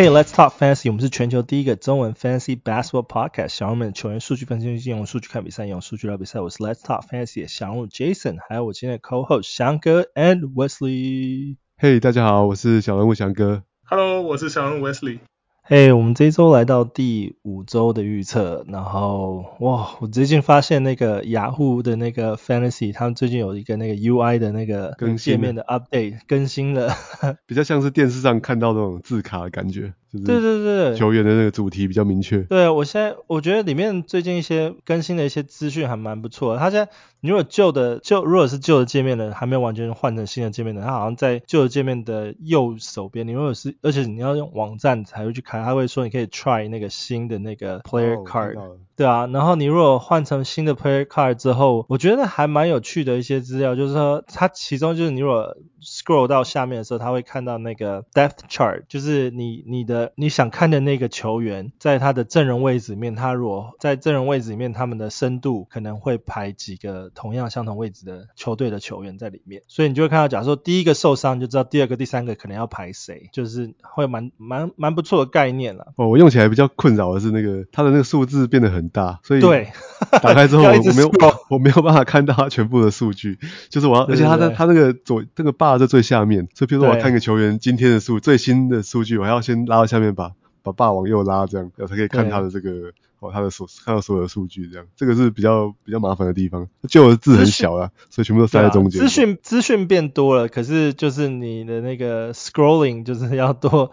Hey, let's talk fantasy. 我们是全球第一个中文 fantasy basketball podcast。小人们球员数据分析，用数据看比赛，用数据聊比赛。我是 Let's talk fantasy 的小人 Jason，还有我今天的 co-host 翔哥 and Wesley。Hey，大家好，我是小人物翔哥。Hello，我是小人物 Wesley。嘿，hey, 我们这一周来到第五周的预测，然后哇，我最近发现那个雅虎的那个 Fantasy，他们最近有一个那个 UI 的那个界面的 update 更新了，比较像是电视上看到那种字卡的感觉。对对对，球员的那个主题比较明确。对，我现在我觉得里面最近一些更新的一些资讯还蛮不错的。它现在你如果旧的旧如果是旧的界面的还没有完全换成新的界面的，它好像在旧的界面的右手边。你如果是而且你要用网站才会去开，它会说你可以 try 那个新的那个 player card。Oh, 对啊，然后你如果换成新的 player card 之后，我觉得还蛮有趣的一些资料，就是说它其中就是你如果 scroll 到下面的时候，它会看到那个 depth chart，就是你你的你想看的那个球员在他的阵容位置里面，他如果在阵容位置里面，他们的深度可能会排几个同样相同位置的球队的球员在里面，所以你就会看到，假如说第一个受伤，就知道第二个、第三个可能要排谁，就是会蛮蛮蛮不错的概念了。哦，我用起来比较困扰的是那个它的那个数字变得很大，所以对。打开之后，我没有我没有办法看到它全部的数据，就是我要，而且它的它那个左这个 bar 在最下面，所以比如说我要看一个球员今天的数最新的数据，我还要先拉到下面把把 bar 往右拉，这样然后才可以看他的这个哦他的所看到所有的数据，这样这个是比较比较麻烦的地方。旧的字很小啊，所以全部都塞在中间。资讯资讯变多了，可是就是你的那个 scrolling 就是要多。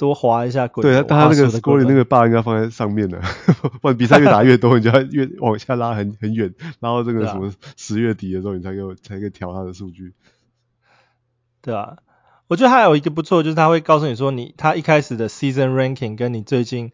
多滑一下滚，对，但他那个 scrolling 那个 bar 应该放在上面的，不然比赛越打越多，你就要越往下拉很很远，然后这个什么十月底的时候，你才给我才可以调他的数据。对啊，我觉得还有一个不错，就是他会告诉你说你，他一开始的 season ranking 跟你最近。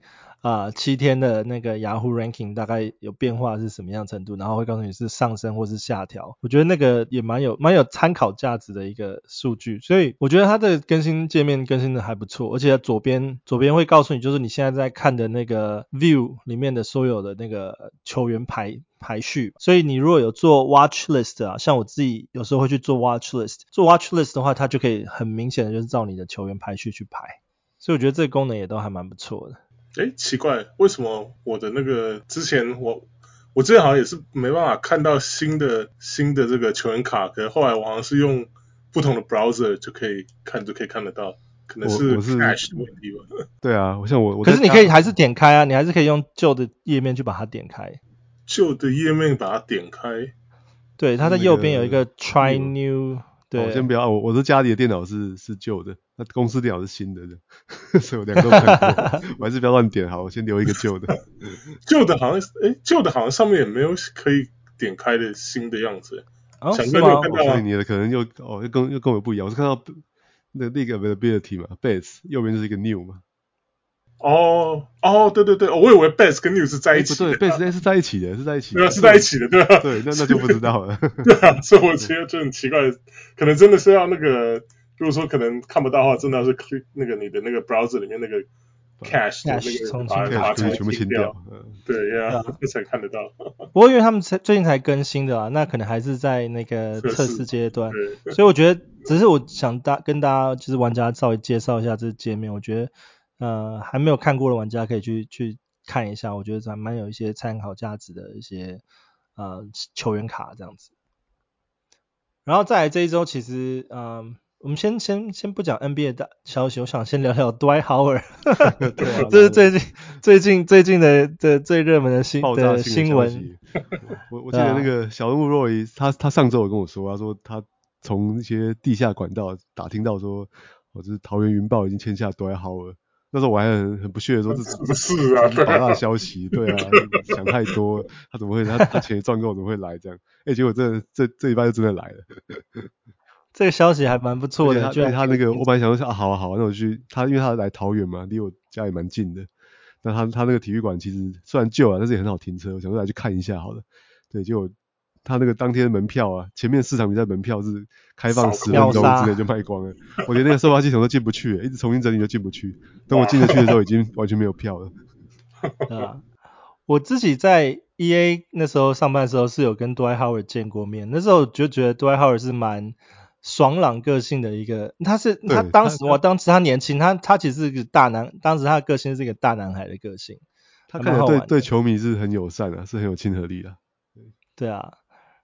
啊，七天的那个 Yahoo ranking 大概有变化是什么样程度，然后会告诉你是上升或是下调。我觉得那个也蛮有蛮有参考价值的一个数据，所以我觉得它的更新界面更新的还不错，而且左边左边会告诉你，就是你现在在看的那个 view 里面的所有的那个球员排排序。所以你如果有做 watch list 啊，像我自己有时候会去做 watch list，做 watch list 的话，它就可以很明显的就是照你的球员排序去排。所以我觉得这个功能也都还蛮不错的。哎，奇怪，为什么我的那个之前我我之前好像也是没办法看到新的新的这个球员卡，可是后来我好像是用不同的 browser 就可以看，就可以看得到，可能是 cache 的问题吧。对啊，我像我，我可是你可以还是点开啊，你还是可以用旧的页面去把它点开。旧的页面把它点开。对，它在右边有一个 try new。对，我先不要，我我是家里的电脑是是旧的，那公司电脑是新的，所以我两个都看过，我还是不要乱点好，我先留一个旧的。旧的好像，诶，旧的好像上面也没有可以点开的新的样子。哦，想是吗？所以你的可能又哦又跟又跟我不一样，我是看到那那个 availability 嘛，base 右边就是一个 new 嘛。哦哦，对对对，我以为 base 跟 new 是在一起的，对，base 是在一起的，是在一起的，对，是在一起的，对吧？对，那那就不知道了。对啊，所以我觉得就很奇怪，可能真的是要那个，如果说可能看不到的话，真的要是 click 那个你的那个 browser 里面那个 cache 那个把把全部清掉，对呀，才看得到。不过因为他们才最近才更新的啊，那可能还是在那个测试阶段，所以我觉得只是我想大跟大家就是玩家稍微介绍一下这个界面，我觉得。呃，还没有看过的玩家可以去去看一下，我觉得还蛮有一些参考价值的一些呃球员卡这样子。然后再来这一周，其实嗯、呃，我们先先先不讲 NBA 的消息，我想先聊聊 Dwight Howard，这是最近最近最近的的最热门的新的新闻。我我记得那个小人物 Roy，他他上周有跟我说，他说他从一些地下管道打听到说，我这是桃园云豹已经签下 Dwight Howard。那时候我还很很不屑的说，这不 是啊，八大消息，对啊，想太多，他怎么会他他钱赚够怎么会来这样？哎、欸，结果这这这一半就真的来了。这个消息还蛮不错的，他对他那个，我本来想说啊，好啊好啊，那我去他，因为他来桃园嘛，离我家也蛮近的。那他他那个体育馆其实虽然旧啊，但是也很好停车，我想说来去看一下好了。对，结果。他那个当天的门票啊，前面四场比赛门票是开放十分钟之内就卖光了，我连那个售票系统都进不去，一直重新整理都进不去。等我进得去的时候，已经完全没有票了。啊，我自己在 EA 那时候上班的时候是有跟 Dwight Howard 见过面，那时候就觉得 Dwight Howard 是蛮爽朗个性的一个，他是他当时他我当时他年轻，他他其实是一个大男，当时他的个性是一个大男孩的个性，他看起来对对球。迷是很友善啊，是很有亲和力的。对啊，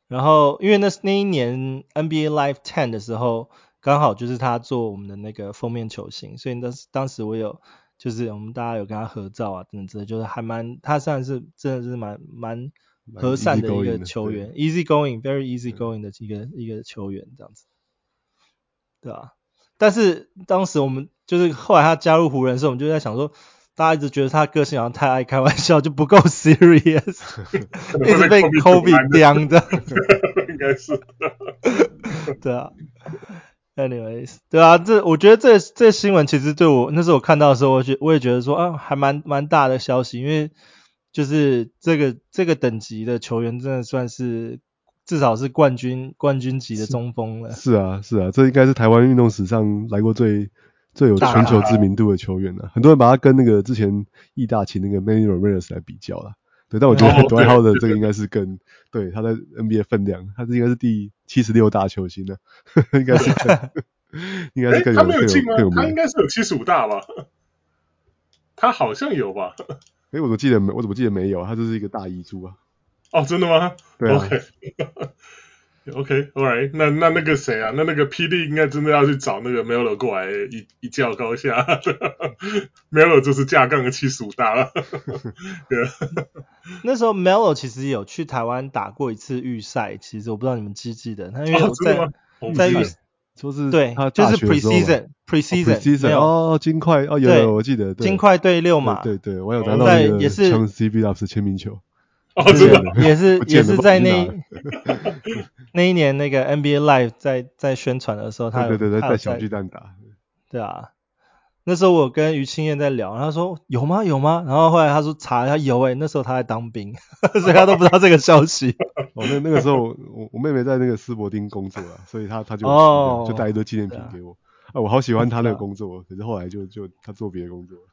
然后因为那那一年 NBA Live Ten 的时候，刚好就是他做我们的那个封面球星，所以当时当时我有就是我们大家有跟他合照啊等等之类，就是还蛮他算是真的是蛮蛮和善的一个球员，easy going，very easy going 的一个、嗯、一个球员这样子，对啊，但是当时我们就是后来他加入湖人的时候，我们就在想说。大家一直觉得他个性好像太爱开玩笑，就不够 serious，一直被 Kobe 刁的，应该是，对啊，anyways，对啊，这我觉得这这新闻其实对我那时候我看到的时候，我觉我也觉得说啊，还蛮蛮大的消息，因为就是这个这个等级的球员真的算是至少是冠军冠军级的中锋了。是，是啊是啊，这应该是台湾运动史上来过最。最有全球知名度的球员了，很多人把他跟那个之前义大秦那个 Manny Ramirez 来比较了，对，但我觉得 Dwight Howard 这个应该是更对他在 NBA 分量，他是应该是第七十六大球星的，应该是 应该是更有、欸、他没有进吗？他应该是有七十五大吧？他好像有吧？哎、欸，我怎么记得没？我怎么记得没有？他就是一个大遗珠啊！哦，真的吗？对啊。Okay. OK，Alright，、okay, 那那那个谁啊？那那个 PD 应该真的要去找那个 Melo 过来一一较高下。Melo 就是架杠的七十五大了。对那时候 Melo 其实有去台湾打过一次预赛，其实我不知道你们记不记得，他因为我在、哦、在预就是对，就是 Preseason，Preseason 哦，金块哦，有有我记得，金块对六嘛，对对，我有拿到那个 Steve Nash 签名球。哦，真的也是也是在那 那一年那个 NBA Live 在在宣传的时候，他有对对对在在小巨蛋打，对啊，那时候我跟于清燕在聊，他说有吗有吗？然后后来他说查一下有诶、欸，那时候他在当兵，所以他都不知道这个消息。哦，那那个时候我我妹妹在那个斯伯丁工作啊，所以她她就哦就带一堆纪念品给我啊，啊，我好喜欢他那个工作，可是后来就就他做别的工作。反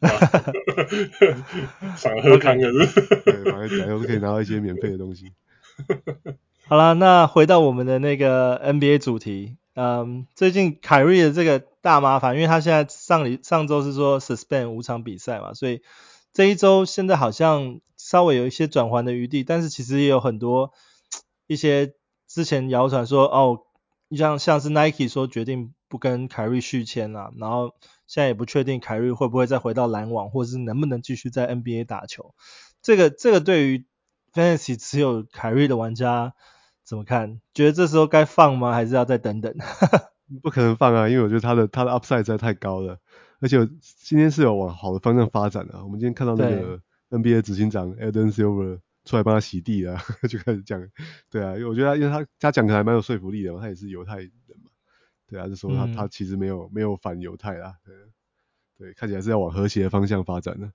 而喝康可是，对，反正假如是可以拿到一些免费的东西。好了，那回到我们的那个 NBA 主题，嗯，最近凯瑞的这个大麻烦，因为他现在上礼上周是说 suspend 五场比赛嘛，所以这一周现在好像稍微有一些转圜的余地，但是其实也有很多 一些之前谣传说哦，像像是 Nike 说决定不跟凯瑞续签了，然后。现在也不确定凯瑞会不会再回到篮网，或者是能不能继续在 NBA 打球。这个这个对于 Fantasy 持有凯瑞的玩家怎么看？觉得这时候该放吗？还是要再等等？不可能放啊，因为我觉得他的他的 upside 实在太高了，而且今天是有往好的方向发展的。我们今天看到那个 NBA 执行长 aden Silver 出来帮他洗地了，就开始讲。对啊，因为我觉得他因为他他讲的还蛮有说服力的嘛，他也是犹太。对啊，就说他、嗯、他其实没有没有反犹太啦，对，对，看起来是要往和谐的方向发展的。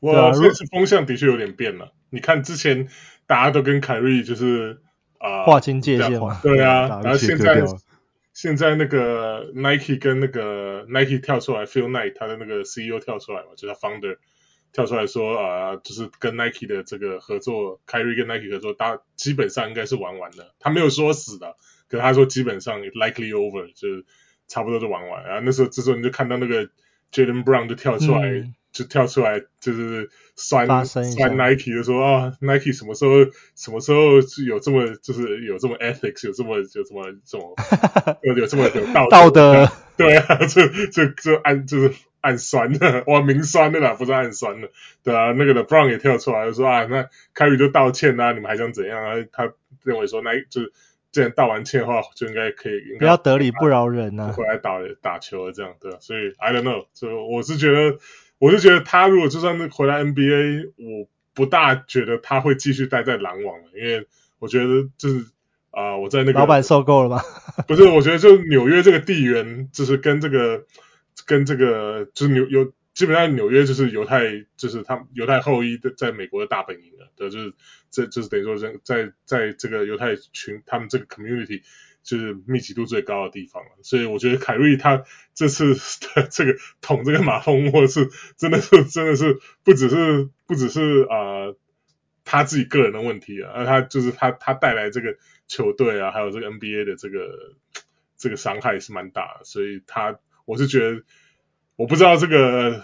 哇，这次风向的确有点变了。你看之前大家都跟凯瑞就是啊划清界限嘛，对啊，然后现在现在那个 Nike 跟那个 Nike 跳出来，Phil Knight 他的那个 CEO 跳出来嘛，就是他 Founder 跳出来说啊，就是跟 Nike 的这个合作，凯瑞跟 Nike 合作，大基本上应该是玩完了，他没有说死的。可是他说基本上 likely over 就是差不多就玩完，然后那时候这时候你就看到那个 Jaylen Brown 就跳出来，嗯、就跳出来就是酸酸 Nike 就说啊 Nike 什么时候什么时候是有这么就是有这么 ethics 有这么有这么这么 有有这么有道德道德对啊，就就就暗就是暗酸的哇明酸的啦，不是暗酸的，对啊，那个的 Brown 也跳出来就说啊那凯瑞就道歉啊，你们还想怎样啊？他认为说那就是。既然道完歉的话，就应该可以，不要得理不饶人呐、啊，回来打打球了这样，对，所以 I don't know，就我是觉得，我是觉得他如果就算是回来 NBA，我不大觉得他会继续待在篮网了，因为我觉得就是啊、呃，我在那个老板受够了吧？不是，我觉得就纽约这个地缘，就是跟这个跟这个就是纽有。基本上纽约就是犹太，就是他犹太后裔的在美国的大本营了，对，就是这就是等于说在在在这个犹太群他们这个 community 就是密集度最高的地方了，所以我觉得凯瑞他这次的这个捅这个马蜂窝是真的是真的是不只是不只是啊、他自己个人的问题啊，而他就是他他带来这个球队啊，还有这个 NBA 的这个这个伤害是蛮大，所以他我是觉得我不知道这个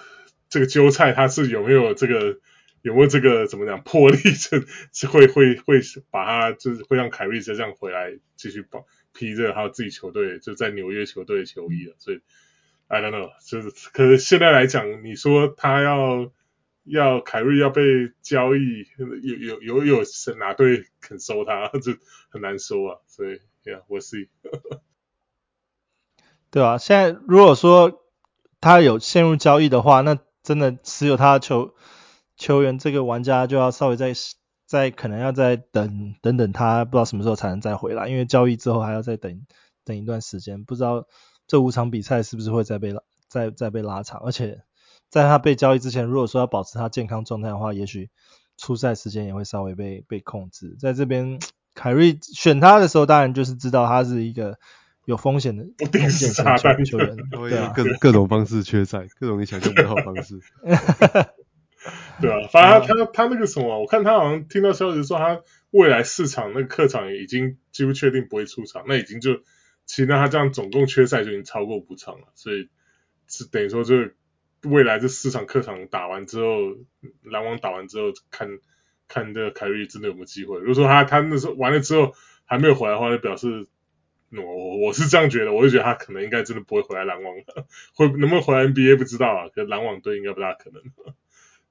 这个韭菜他是有没有这个有没有这个怎么讲魄力，这是会会会把他就是会让凯瑞就这样回来继续帮披着他自己球队就在纽约球队的球衣了，所以 I don't know，就是可是现在来讲，你说他要。要凯瑞要被交易，有有有有是哪队肯收他，就很难说啊。所以，Yeah，我 see。对啊，现在如果说他有陷入交易的话，那真的持有他的球球员这个玩家就要稍微再再可能要再等等等他，不知道什么时候才能再回来，因为交易之后还要再等等一段时间，不知道这五场比赛是不是会再被拉再再被拉长，而且。在他被交易之前，如果说要保持他健康状态的话，也许出赛时间也会稍微被被控制。在这边，凯瑞选他的时候，当然就是知道他是一个有风险的不定时炸弹球员，对啊，各各种方式缺赛，各种你想象不到的方式。对啊，反正他他他那个什么，我看他好像听到消息说，他未来四场那个客场已经几乎确定不会出场，那已经就其实那他这样总共缺赛就已经超过五场了，所以是等于说就。未来这四场客场打完之后，篮网打完之后，看看这个凯瑞真的有没有机会。如果说他他那时候完了之后还没有回来的话，就表示我我我是这样觉得，我就觉得他可能应该真的不会回来篮网了，会能不能回来 NBA 不知道啊。可篮网队应该不大可能，因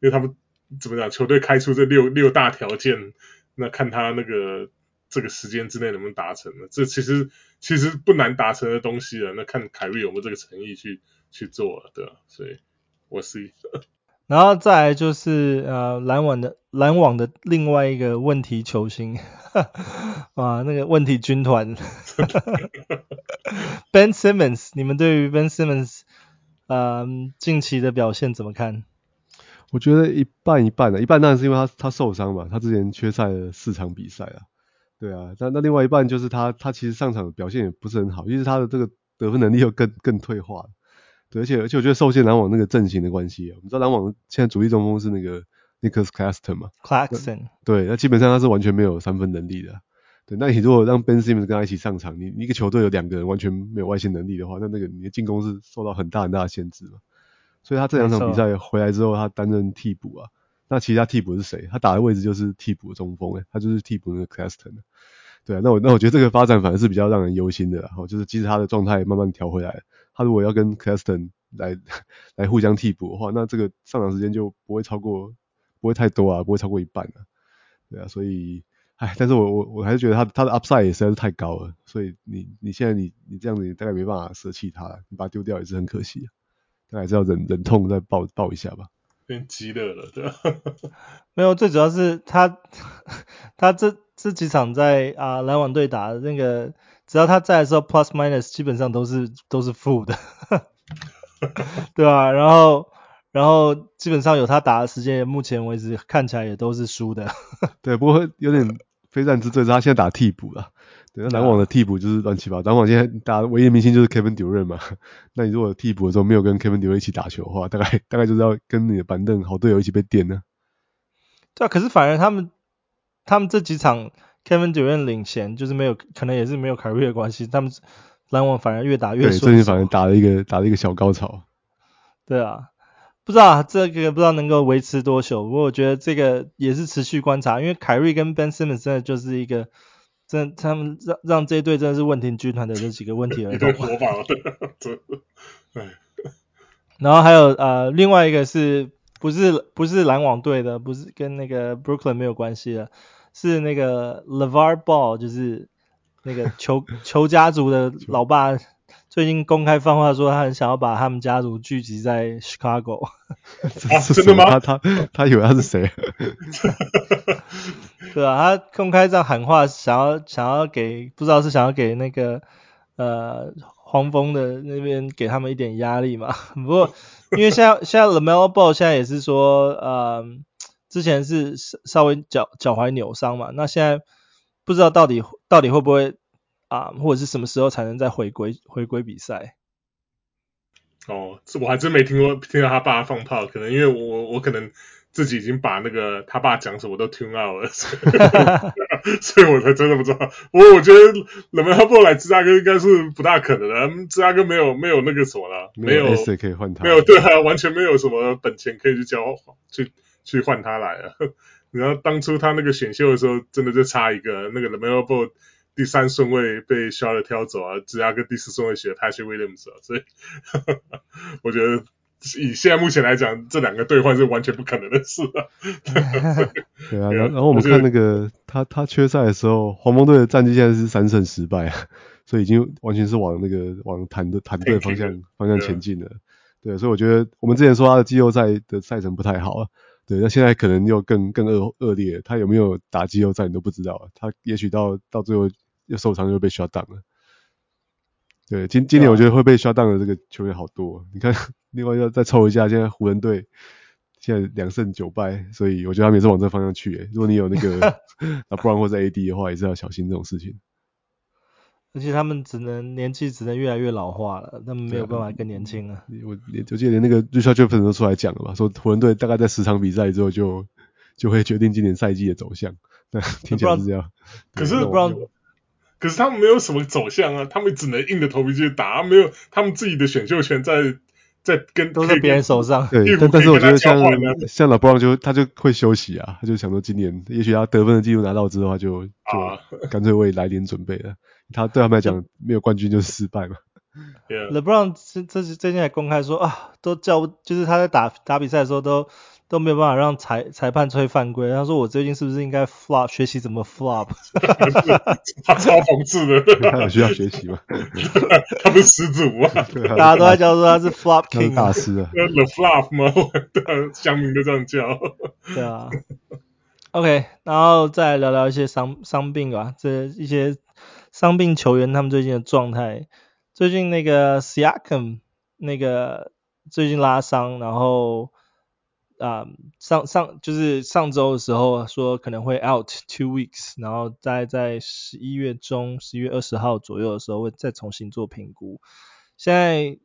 为他们怎么讲，球队开出这六六大条件，那看他那个这个时间之内能不能达成呢？这其实其实不难达成的东西了，那看凯瑞有没有这个诚意去去做了，对吧？所以。我是，然后再来就是呃篮网的篮网的另外一个问题球星，啊，那个问题军团，Ben Simmons，你们对于 Ben Simmons 呃近期的表现怎么看？我觉得一半一半的，一半当然是因为他他受伤嘛，他之前缺赛了四场比赛啊，对啊，那那另外一半就是他他其实上场表现也不是很好，因为他的这个得分能力又更更退化了。对，而且而且我觉得受限篮网那个阵型的关系啊，我们知道篮网现在主力中锋是那个 Nicholas Claxton 嘛，Claxton，对，那基本上他是完全没有三分能力的。对，那你如果让 Ben Simmons 跟他一起上场，你一个球队有两个人完全没有外线能力的话，那那个你的进攻是受到很大很大的限制嘛。所以他这两场比赛回来之后，他担任替补啊。那其他替补是谁？他打的位置就是替补中锋，诶，他就是替补那个 Claxton。对啊，那我那我觉得这个发展反而是比较让人忧心的，然后就是即使他的状态慢慢调回来，他如果要跟 Claxton 来来互相替补的话，那这个上场时间就不会超过，不会太多啊，不会超过一半啊。对啊，所以，唉，但是我我我还是觉得他他的 upside 也实在是太高了，所以你你现在你你这样子你大概没办法舍弃他，你把他丢掉也是很可惜，大概还是要忍忍痛再抱抱一下吧。变激烈了，对吧？没有，最主要是他 他这这几场在啊篮网队打的那个，只要他在的时候，plus minus 基本上都是都是负的。对啊，然后然后基本上有他打的时间，目前为止看起来也都是输的。对，不过有点非战之罪，他现在打替补了。对，篮网的替补就是乱七八糟。篮网现在打的唯一明星就是 Kevin Durant 嘛。那你如果替补的时候没有跟 Kevin Durant 一起打球的话，大概大概就是要跟你的板凳好队友一起被垫呢。对啊，可是反而他们他们这几场 Kevin Durant 领衔，就是没有可能也是没有凯瑞的关系，他们。篮网反而越打越顺，最近反而打了一个打了一个小高潮。对啊，不知道这个不知道能够维持多久，不过我觉得这个也是持续观察，因为凯瑞跟 Ben Simmons 真的就是一个，真他们让让这一队真的是问题军团的这几个问题儿童。然后还有呃另外一个是不是不是篮网队的，不是跟那个 Brooklyn 没有关系的，是那个 LeVar Ball 就是。那个球 球家族的老爸最近公开放话说，他很想要把他们家族聚集在 Chicago。啊，真的吗？他他他以为他是谁？对啊，他公开这样喊话，想要想要给不知道是想要给那个呃黄蜂的那边给他们一点压力嘛。不过因为现在现在 LeMelo Ball 现在也是说，呃，之前是稍微脚脚踝扭伤嘛，那现在。不知道到底到底会不会啊，或者是什么时候才能再回归回归比赛？哦，这我还真没听过听到他爸放炮，可能因为我我可能自己已经把那个他爸讲什么都 tune out 了，所以我才真的不知道。不过我觉得冷门他不来芝加哥应该是不大可能的，芝加哥没有没有那个什么了，没有 S 可以换他，没有对啊，完全没有什么本钱可以去交去去换他来了。然后当初他那个选秀的时候，真的就差一个，那个 LaMelo Ball 第三顺位被 Charlotte 挑走啊，芝加哥第四顺位选 Patrick Williams 啊，所以 我觉得以现在目前来讲，这两个兑换是完全不可能的事啊。对啊，然后然后我们看那个他他缺赛的时候，黄蜂队的战绩现在是三胜十败啊，所以已经完全是往那个往团队团队方向方向前进了。对，所以我觉得我们之前说他的季后赛的赛程不太好啊。对，那现在可能又更更恶恶劣，他有没有打季后赛你都不知道，他也许到到最后又受伤又被 shut down 了。对，今今年我觉得会被 shut down 的这个球员好多，你看，另外要再抽一下，现在湖人队现在两胜九败，所以我觉得他们也是往这个方向去。诶，如果你有那个 LeBron 或者 AD 的话，也是要小心这种事情。而且他们只能年纪只能越来越老化了，他们没有办法更年轻了。我我记得连那个 Richard Jefferson 都出来讲了嘛，说湖人队大概在十场比赛之后就就会决定今年赛季的走向。那，听起来是这样。可是不知可是他们没有什么走向啊，他们只能硬着头皮去打，没有他们自己的选秀权在。在跟都在别人手上，对，但但是我觉得像像 LeBron 就他就会休息啊，他就想说今年也许他得分的记录拿到之后，他就就干脆为来年准备了。他对他们来讲，没有冠军就是失败嘛。LeBron 这这最近还公开说啊，都叫就是他在打打比赛的时候都都没有办法让裁裁判吹犯规。他说我最近是不是应该 flop 学习怎么 flop？他超讽刺的，他有需要学习吗？他不是始祖啊，大家都在叫说他是 flop king 大师啊，the flop 吗？对，乡民都这样叫。对啊。OK，然后再聊聊一些伤伤病吧，这一些伤病球员他们最近的状态。最近那个 Siakam 那个最近拉伤，然后。啊、um，上上就是上周的时候说可能会 out two weeks，然后在在十一月中十一月二十号左右的时候会再重新做评估。现在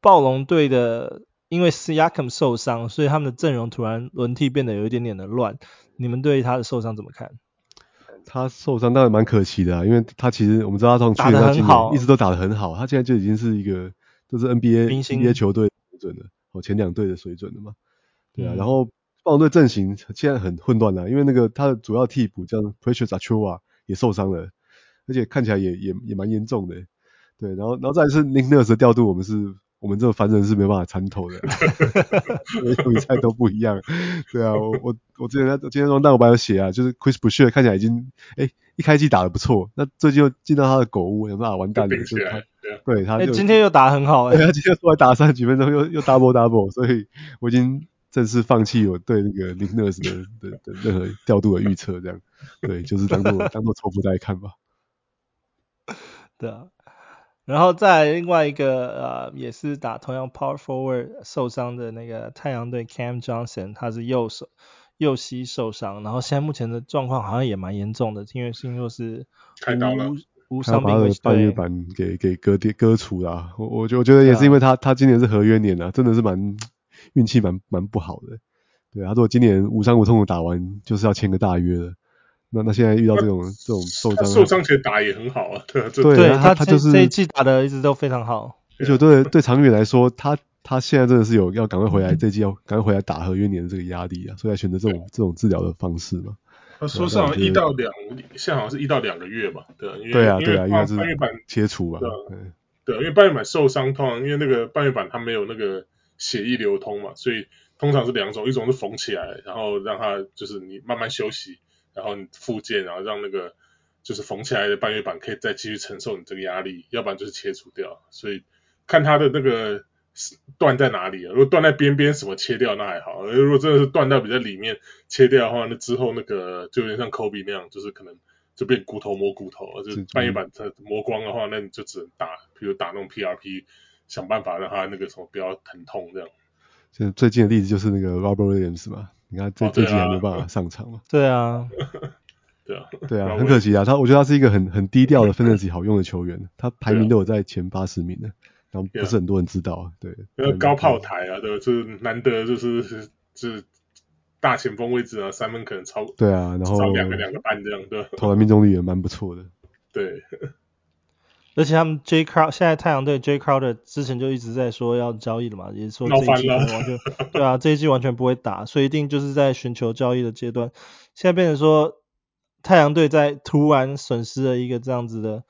暴龙队的因为 Siakam 受伤，所以他们的阵容突然轮替变得有一点点的乱。你们对他的受伤怎么看？他受伤当然蛮可惜的啊，因为他其实我们知道他从去年到今年一直都打得很好，他现在就已经是一个就是 NBA NBA 球队水准的哦，前两队的水准的嘛。对啊，然后暴龙队阵型现在很混乱了，因为那个他的主要替补叫 Precious Achiuwa 也受伤了，而且看起来也也也蛮严重的。对，然后然后再来是 Nick Nurse 的调度，我们是我们这个凡人是没办法参透的，每场比赛都不一样。对啊，我我我之前在今天说那我还有写啊，就是 Chris Boucher 看起来已经哎一开季打得不错，那最近又进到他的狗屋，想说啊完蛋了，就他对他就今天又打得很好哎，他今天出来打三十几分钟又又 double double，所以我已经。正式放弃我对那个 Nick Nurse 的的的任何调度的预测，这样，对，就是当做当做错误再看吧。对啊，然后再另外一个呃，也是打同样 Power Forward 受伤的那个太阳队 Cam Johnson，他是右手右膝受伤，然后现在目前的状况好像也蛮严重的，因为是因为是开刀了，无伤病危，半月板给给割掉割除了，我我我觉得也是因为他、啊、他今年是合约年啊，真的是蛮。运气蛮蛮不好的，对，他说今年五伤五痛的打完，就是要签个大约了。那那现在遇到这种这种受伤，受伤其实打也很好啊，对啊，对，对他他就是这一季打的一直都非常好。而且对对长远来说，他他现在真的是有要赶快回来，这一季要赶快回来打合约年的这个压力啊，所以才选择这种这种治疗的方式嘛。他说上一到两，现在好像是一到两个月吧，对啊，因为对啊对啊，应该是半月板切除啊，对，对，因为半月板受伤，通常因为那个半月板它没有那个。血液流通嘛，所以通常是两种，一种是缝起来，然后让它就是你慢慢休息，然后你复健，然后让那个就是缝起来的半月板可以再继续承受你这个压力，要不然就是切除掉。所以看它的那个断在哪里啊，如果断在边边什么切掉那还好，如果真的是断到比较里面切掉的话，那之后那个就有点像 Kobe 那样，就是可能就变骨头磨骨头，就是半月板它磨光的话，那你就只能打，比如打那种 PRP。想办法让他那个什么不要疼痛这样。现在最近的例子就是那个 Robert Williams 嘛，你看这这季还没办法上场嘛。对啊，对啊，对啊，很可惜啊。他我觉得他是一个很很低调的 fantasy 好用的球员，他排名都有在前八十名的，然后不是很多人知道啊。对，因为高炮台啊，对，就是难得就是就是大前锋位置啊，三分可能超对啊，然后两个两个半这样对，投篮命中率也蛮不错的。对，而且他们 J Crowder 现在太阳队 J Crowder 之前就一直在说要交易了嘛，也是说这一季完全 对啊，这一季完全不会打，所以一定就是在寻求交易的阶段。现在变成说太阳队在突然损失了一个这样子的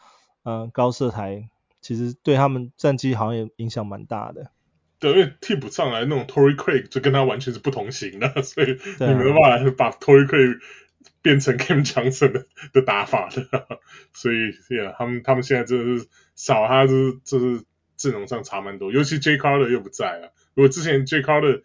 嗯、呃、高射台，其实对他们战绩好像也影响蛮大的。对，因为替补上来那种 Torrey Craig 就跟他完全是不同型的，所以你没有办法把 Torrey Craig 变成 Cam Johnson 的的打法的，所以呀，yeah, 他们他们现在真的是少他，就是就是阵容上差蛮多，尤其 J. Carter 又不在了。如果之前 J. Carter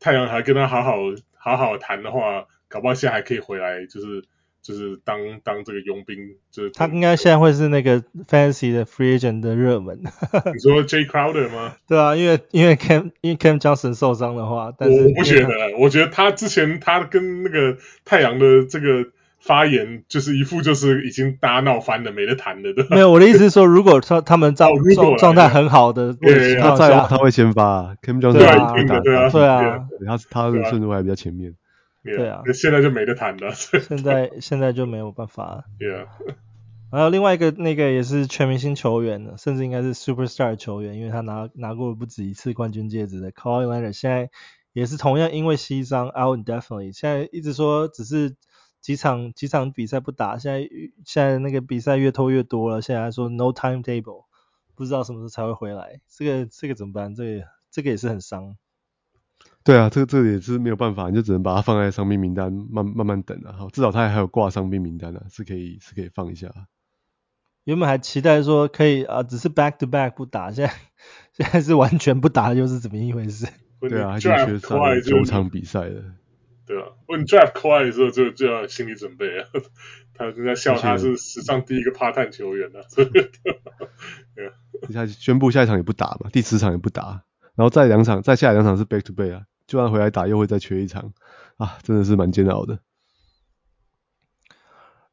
太阳还跟他好好好好谈的话，搞不好现在还可以回来，就是。就是当当这个佣兵，就是他应该现在会是那个 fancy 的 free agent 的热门。你说 Jay Crowder 吗？对啊，因为因为 Cam 因为 Cam Johnson 受伤的话，但是我不觉得，我觉得他之前他跟那个太阳的这个发言，就是一副就是已经大家闹翻了，没得谈的。对吧？没有，我的意思是说，如果他他们状状状态很好的，对他在他会先发，Cam Johnson 对啊，对啊，对啊，他他的顺位还比较前面。对啊，现在就没得谈了。现在现在就没有办法了。Yeah. 还有另外一个那个也是全明星球员，甚至应该是 superstar 球员，因为他拿拿过不止一次冠军戒指的 Leonard，现在也是同样因为膝伤 out indefinitely。现在一直说只是几场几场比赛不打，现在现在那个比赛越拖越多了，现在还说 no timetable，不知道什么时候才会回来。这个这个怎么办？这个这个也是很伤。对啊，这个这个也是没有办法，你就只能把它放在伤病名单，慢慢慢等啊。好，至少他还有挂伤病名单的，啊，是可以是可以放一下。原本还期待说可以啊，只是 back to back 不打，现在现在是完全不打，又是怎么一回事？对啊，还是缺少九场比赛的。对啊，问 draft Kawhi 的时候就就要心理准备啊，他人家笑他是史上第一个 part time 球员啊。对啊，他宣布下一场也不打嘛，第十场也不打，然后再两场，再下来两场是 back to back 啊。就算回来打，又会再缺一场啊，真的是蛮煎熬的。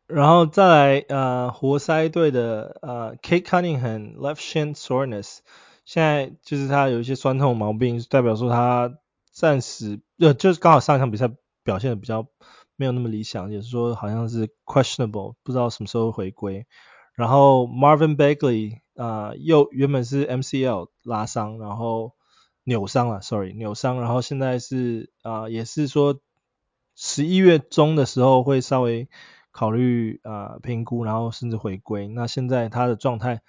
然后再来呃，活塞队的呃，Kate Cunningham left shin soreness，现在就是他有一些酸痛毛病，代表说他暂时呃，就是刚好上一场比赛表现的比较没有那么理想，也是说好像是 questionable，不知道什么时候回归。然后 Marvin Bagley 啊、又原本是 MCL 拉伤，然后。扭伤了，sorry，扭伤，然后现在是啊、也是说十一月中的时候会稍微考虑啊、评估，然后甚至回归。那现在他的状态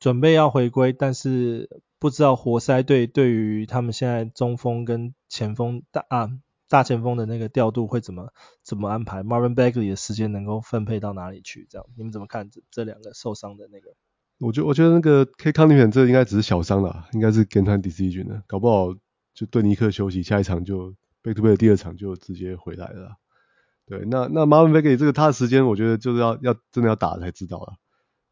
准备要回归，但是不知道活塞队对于他们现在中锋跟前锋大啊大前锋的那个调度会怎么怎么安排？Marvin Bagley 的时间能够分配到哪里去？这样你们怎么看这这两个受伤的那个？我觉得我觉得那个 Cade Cunningham 这应该只是小伤啦，应该是 game time decision 的，搞不好就顿尼克休息，下一场就 back to back 第二场就直接回来了。对，那那 Marvin Bagley 这个他的时间，我觉得就是要要真的要打才知道了。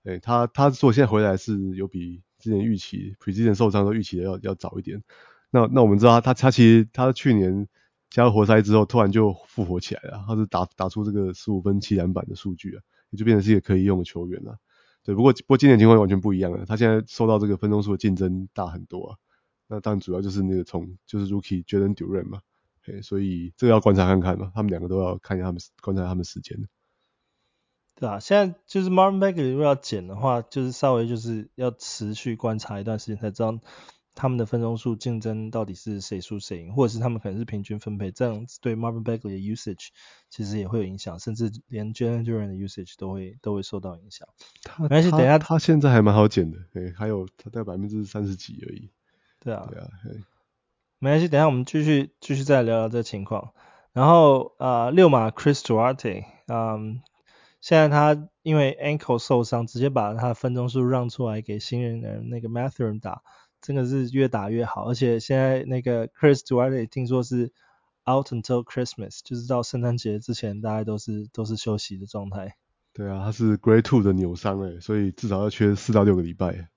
对，他他说现在回来是有比之前预期 preseason 受伤都预期的要要早一点。那那我们知道他他他其实他去年加入活塞之后，突然就复活起来了，他是打打出这个十五分七篮板的数据啊，也就变成是一个可以用的球员了。对，不过不过今年情况完全不一样了，他现在受到这个分钟数的竞争大很多啊。那当然主要就是那个从就是 Rookie Jaden Duren 嘛，嘿，所以这个要观察看看嘛，他们两个都要看一下他们观察他们时间。对啊，现在就是 Marvin Bagley 如果要减的话，就是稍微就是要持续观察一段时间才知道。他们的分钟数竞争到底是谁输谁赢，或者是他们可能是平均分配，这样子对 Marvin Bagley 的 usage 其实也会有影响，甚至连 Jalen Duren 的 usage 都会都会受到影响。他没关系，等一下他现在还蛮好减的，诶，还有他在百分之三十几而已。对啊，对啊，没关系，等一下我们继续继续再聊聊这个情况。然后啊、呃，六马 Chris Duarte，嗯，现在他因为 ankle 受伤，直接把他的分钟数让出来给新人的那个 Mathurin 打。真的是越打越好，而且现在那个 Chris Duarte 听说是 out until Christmas，就是到圣诞节之前，大家都是都是休息的状态。对啊，他是 Grade Two 的扭伤诶，所以至少要缺四到六个礼拜。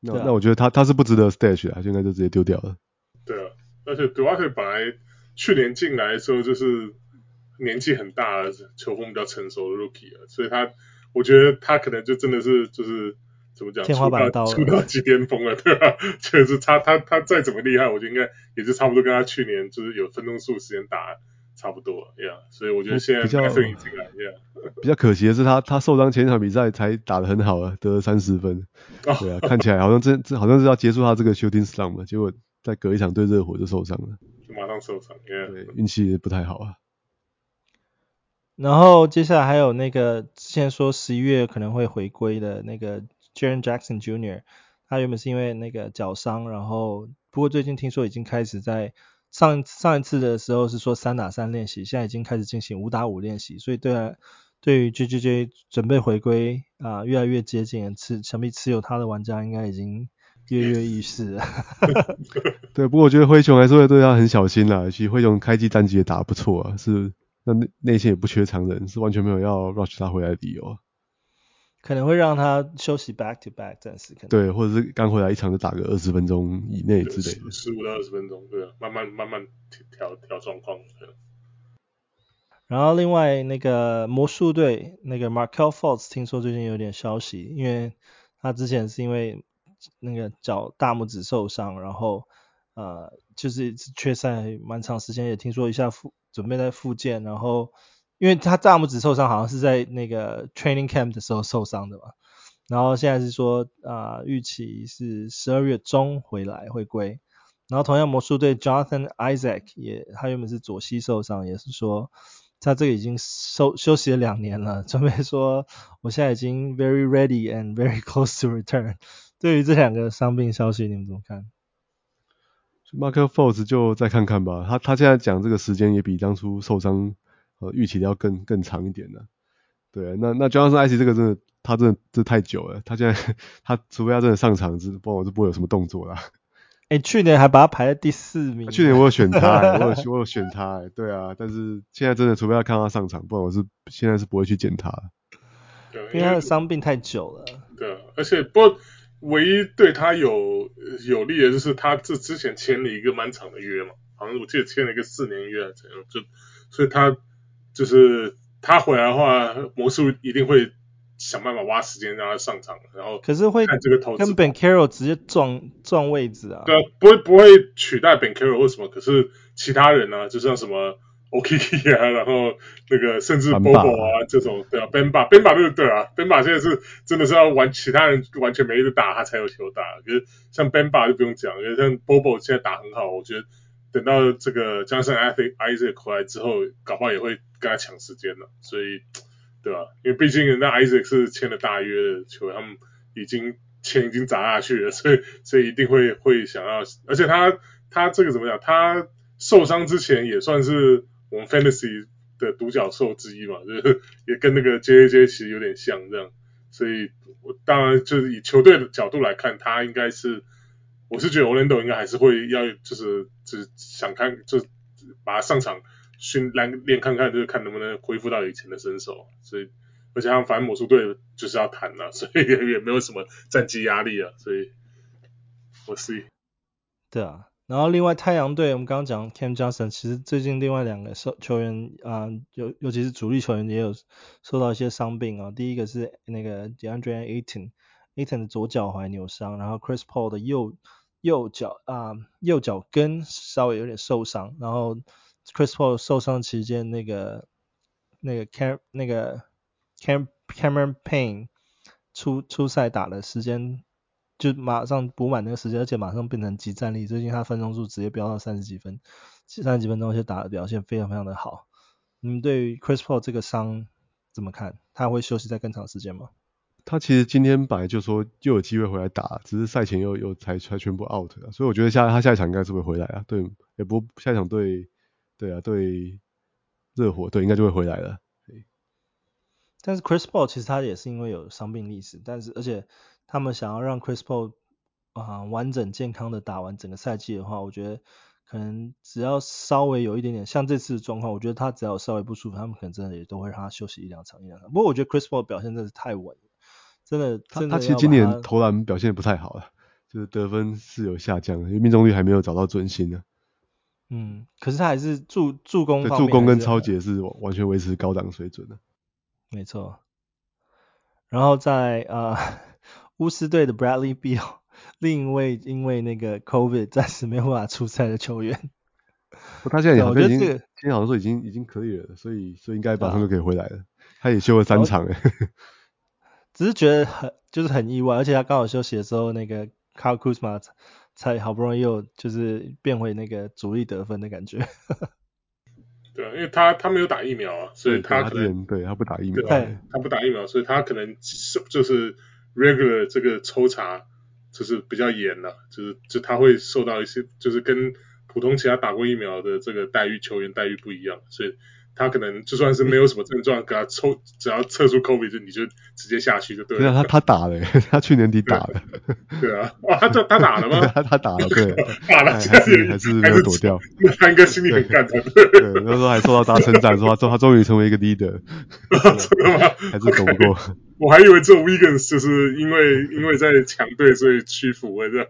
那、啊、那我觉得他他是不值得 Stash 啊，现在就直接丢掉了。对啊，而且 Duarte 本来去年进来的时候就是年纪很大，球风比较成熟的 Rookie 啊，所以他我觉得他可能就真的是就是。怎么讲？天花板到了，出到极巅峰了，对吧？就是他他他再怎么厉害，我觉得应该也是差不多跟他去年就是有分钟数时间打差不多呀。Yeah, 所以我觉得现在比较进来，yeah. 比较可惜的是他他受伤前一场比赛才打得很好啊，得了三十分。对啊，看起来好像这这好像是要结束他这个 shooting slump 嘛，结果再隔一场对热火就受伤了，就马上受伤，yeah. 对，运气不太好啊。然后接下来还有那个之前说十一月可能会回归的那个。Jaren Jackson Jr. 他原本是因为那个脚伤，然后不过最近听说已经开始在上上一次的时候是说三打三练习，现在已经开始进行五打五练习，所以对啊，对于 JJJ 准备回归啊、越来越接近，持想必持有他的玩家应该已经跃跃欲试了。对，不过我觉得灰熊还是会对他很小心啦，其实灰熊开季战绩也打得不错啊，是那内内线也不缺常人，是完全没有要 rush 他回来的理由啊。可能会让他休息 back to back 暂时可能对，或者是刚回来一场就打个二十分钟以内之类的，十五到二十分钟，对啊，慢慢慢慢调调状况。然后另外那个魔术队那个 Markelle Fultz 听说最近有点消息，因为他之前是因为那个脚大拇指受伤，然后呃就是缺赛蛮长时间，也听说一下复准备在复健，然后。因为他大拇指受伤，好像是在那个 training camp 的时候受伤的嘛。然后现在是说啊、预期是十二月中回来回归。然后同样魔术队 Jonathan Isaac 也，他原本是左膝受伤，也是说他这个已经休休息了两年了，准备说我现在已经 very ready and very close to return。对于这两个伤病消息，你们怎么看？Markel Fultz 就再看看吧。他他现在讲这个时间也比当初受伤。呃，预期的要更更长一点的，对啊，那那 Jonathan Isaac 这个真的，他真的这太久了，他现在他除非他真的上场，不然我是不会有什么动作啦。哎、欸，去年还把他排在第四名，去年我有选他、欸，我有 我有选他、欸，对啊，但是现在真的除非要看他上场，不然我是现在是不会去捡他。对，因为他的伤病太久了。对，而且不过唯一对他有有利的就是他这之前签了一个蛮长的约嘛，好像我记得签了一个四年约还是怎样，就所以他。就是他回来的话，魔术一定会想办法挖时间让他上场，然后可是会看这个投资跟 Ben Carroll 直接撞撞位置啊。对啊，不会不会取代 Ben Carroll 或什么，可是其他人呢、啊，就像什么 OKK 啊，然后那个甚至 Bobo 啊这种，对啊，Bamba Bamba 对对啊，Benba 现在是真的是要玩其他人完全没得打，他才有球打。可是像 Benba 就不用讲，因为像 Bobo 现在打很好，我觉得。等到这个加上 Isaac 回来之后，搞不好也会跟他抢时间了，所以，对吧？因为毕竟人家 Isaac 是签了大约的球员，他们已经钱已经砸下去了，所以所以一定会会想要，而且他他这个怎么讲？他受伤之前也算是我们 Fantasy 的独角兽之一嘛，就 是也跟那个 JJJ 其实有点像这样，所以我当然就是以球队的角度来看，他应该是。我是觉得 Orlando 应该还是会要，就是只想看，就把他上场训练练看看，就是看能不能恢复到以前的身手。所以，而且他反正魔术队就是要谈了，所以也没有什么战绩压力啊。所以，我 是。对啊，然后另外太阳队，我们刚刚讲 Cam Johnson，其实最近另外两个受球员啊，尤、尤其是主力球员也有受到一些伤病啊。第一个是那个 DeAndre Ayton，Ayton 的左脚踝扭伤，然后 Chris Paul 的右。右脚啊，右脚跟稍微有点受伤，然后 Chris Paul 受伤期间，那个那个 Cam 那个 Cam Cameron Payne 出出赛打的时间就马上补满那个时间，而且马上变成即战力，最近他分钟数直接飙到三十几分，三十几分钟就打的表现非常非常的好。你们对于 Chris Paul 这个伤怎么看？他会休息在更长时间吗？他其实今天本来就说又有机会回来打，只是赛前又又才才全部 out 了，所以我觉得下他下一场应该是会回来啊。对，也不下一场对对啊对热火对应该就会回来了。但是 Chris Paul 其实他也是因为有伤病历史，但是而且他们想要让 Chris Paul 啊、完整健康的打完整个赛季的话，我觉得可能只要稍微有一点点像这次的状况，我觉得他只要稍微不舒服，他们可能真的也都会让他休息一两场一两场。不过我觉得 Chris Paul 表现真的是太稳了。真的，他他其实今年投篮表现不太好了，就是得分是有下降的，因为命中率还没有找到准心呢。嗯，可是他还是助助攻，助攻跟抄截是完全维持高档水准的。没错。然后在呃巫师队的 Bradley Beal，另一位因为那个 COVID 暂时没有办法出赛的球员。他现在好像已经，这个、今天好像说已经已经可以了，所以所以应该马上就可以回来了。啊、他也休了三场哎。只是觉得很就是很意外，而且他刚好休息的时候，那个 Kyle Kuzma 才好不容易又就是变回那个主力得分的感觉。对啊，因为他他没有打疫苗啊，所以他可能对，他不打疫苗，对，他不打疫苗，所以他可能就是 regular 这个抽查就是比较严了，就是就他会受到一些就是跟普通其他打过疫苗的这个待遇球员待遇不一样，所以。他可能就算是没有什么症状，给他抽，只要测出 COVID，就你就直接下去就对了。对啊，他他打了，他去年底打了。对啊，哇，他他打了吗？他他打了，对，打了，还是还是没有躲掉。三哥心里很感动。对，那时候还受到大家称赞，说他他终于成为一个 leader。真的吗？还是躲不过。我还以为这种 Wiggins 就是因为因为在强队，所以屈服了这样。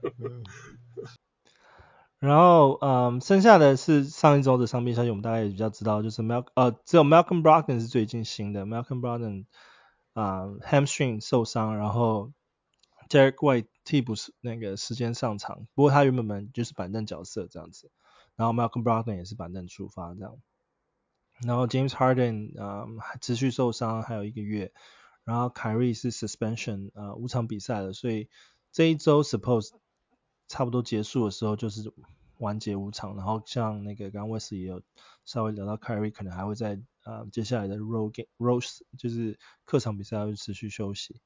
然后，嗯，剩下的是上一周的伤病消息，我们大概也比较知道，就是 Mal 呃，只有 Malcolm Brogdon 是最近新的，Malcolm Brogdon 啊、hamstring 受伤，然后 Derek White 替补那个时间上场，不过他原本本就是板凳角色这样子，然后 Malcolm Brogdon 也是板凳出发这样，然后 James Harden 啊、持续受伤还有一个月，然后 Kyrie 是 suspension 呃五场比赛了，所以这一周 suppose 差不多结束的时候就是完结五场，然后像那个刚刚威斯也有稍微聊到 Kyrie 可能还会在呃接下来的 road game road 就是客场比赛还会持续休息，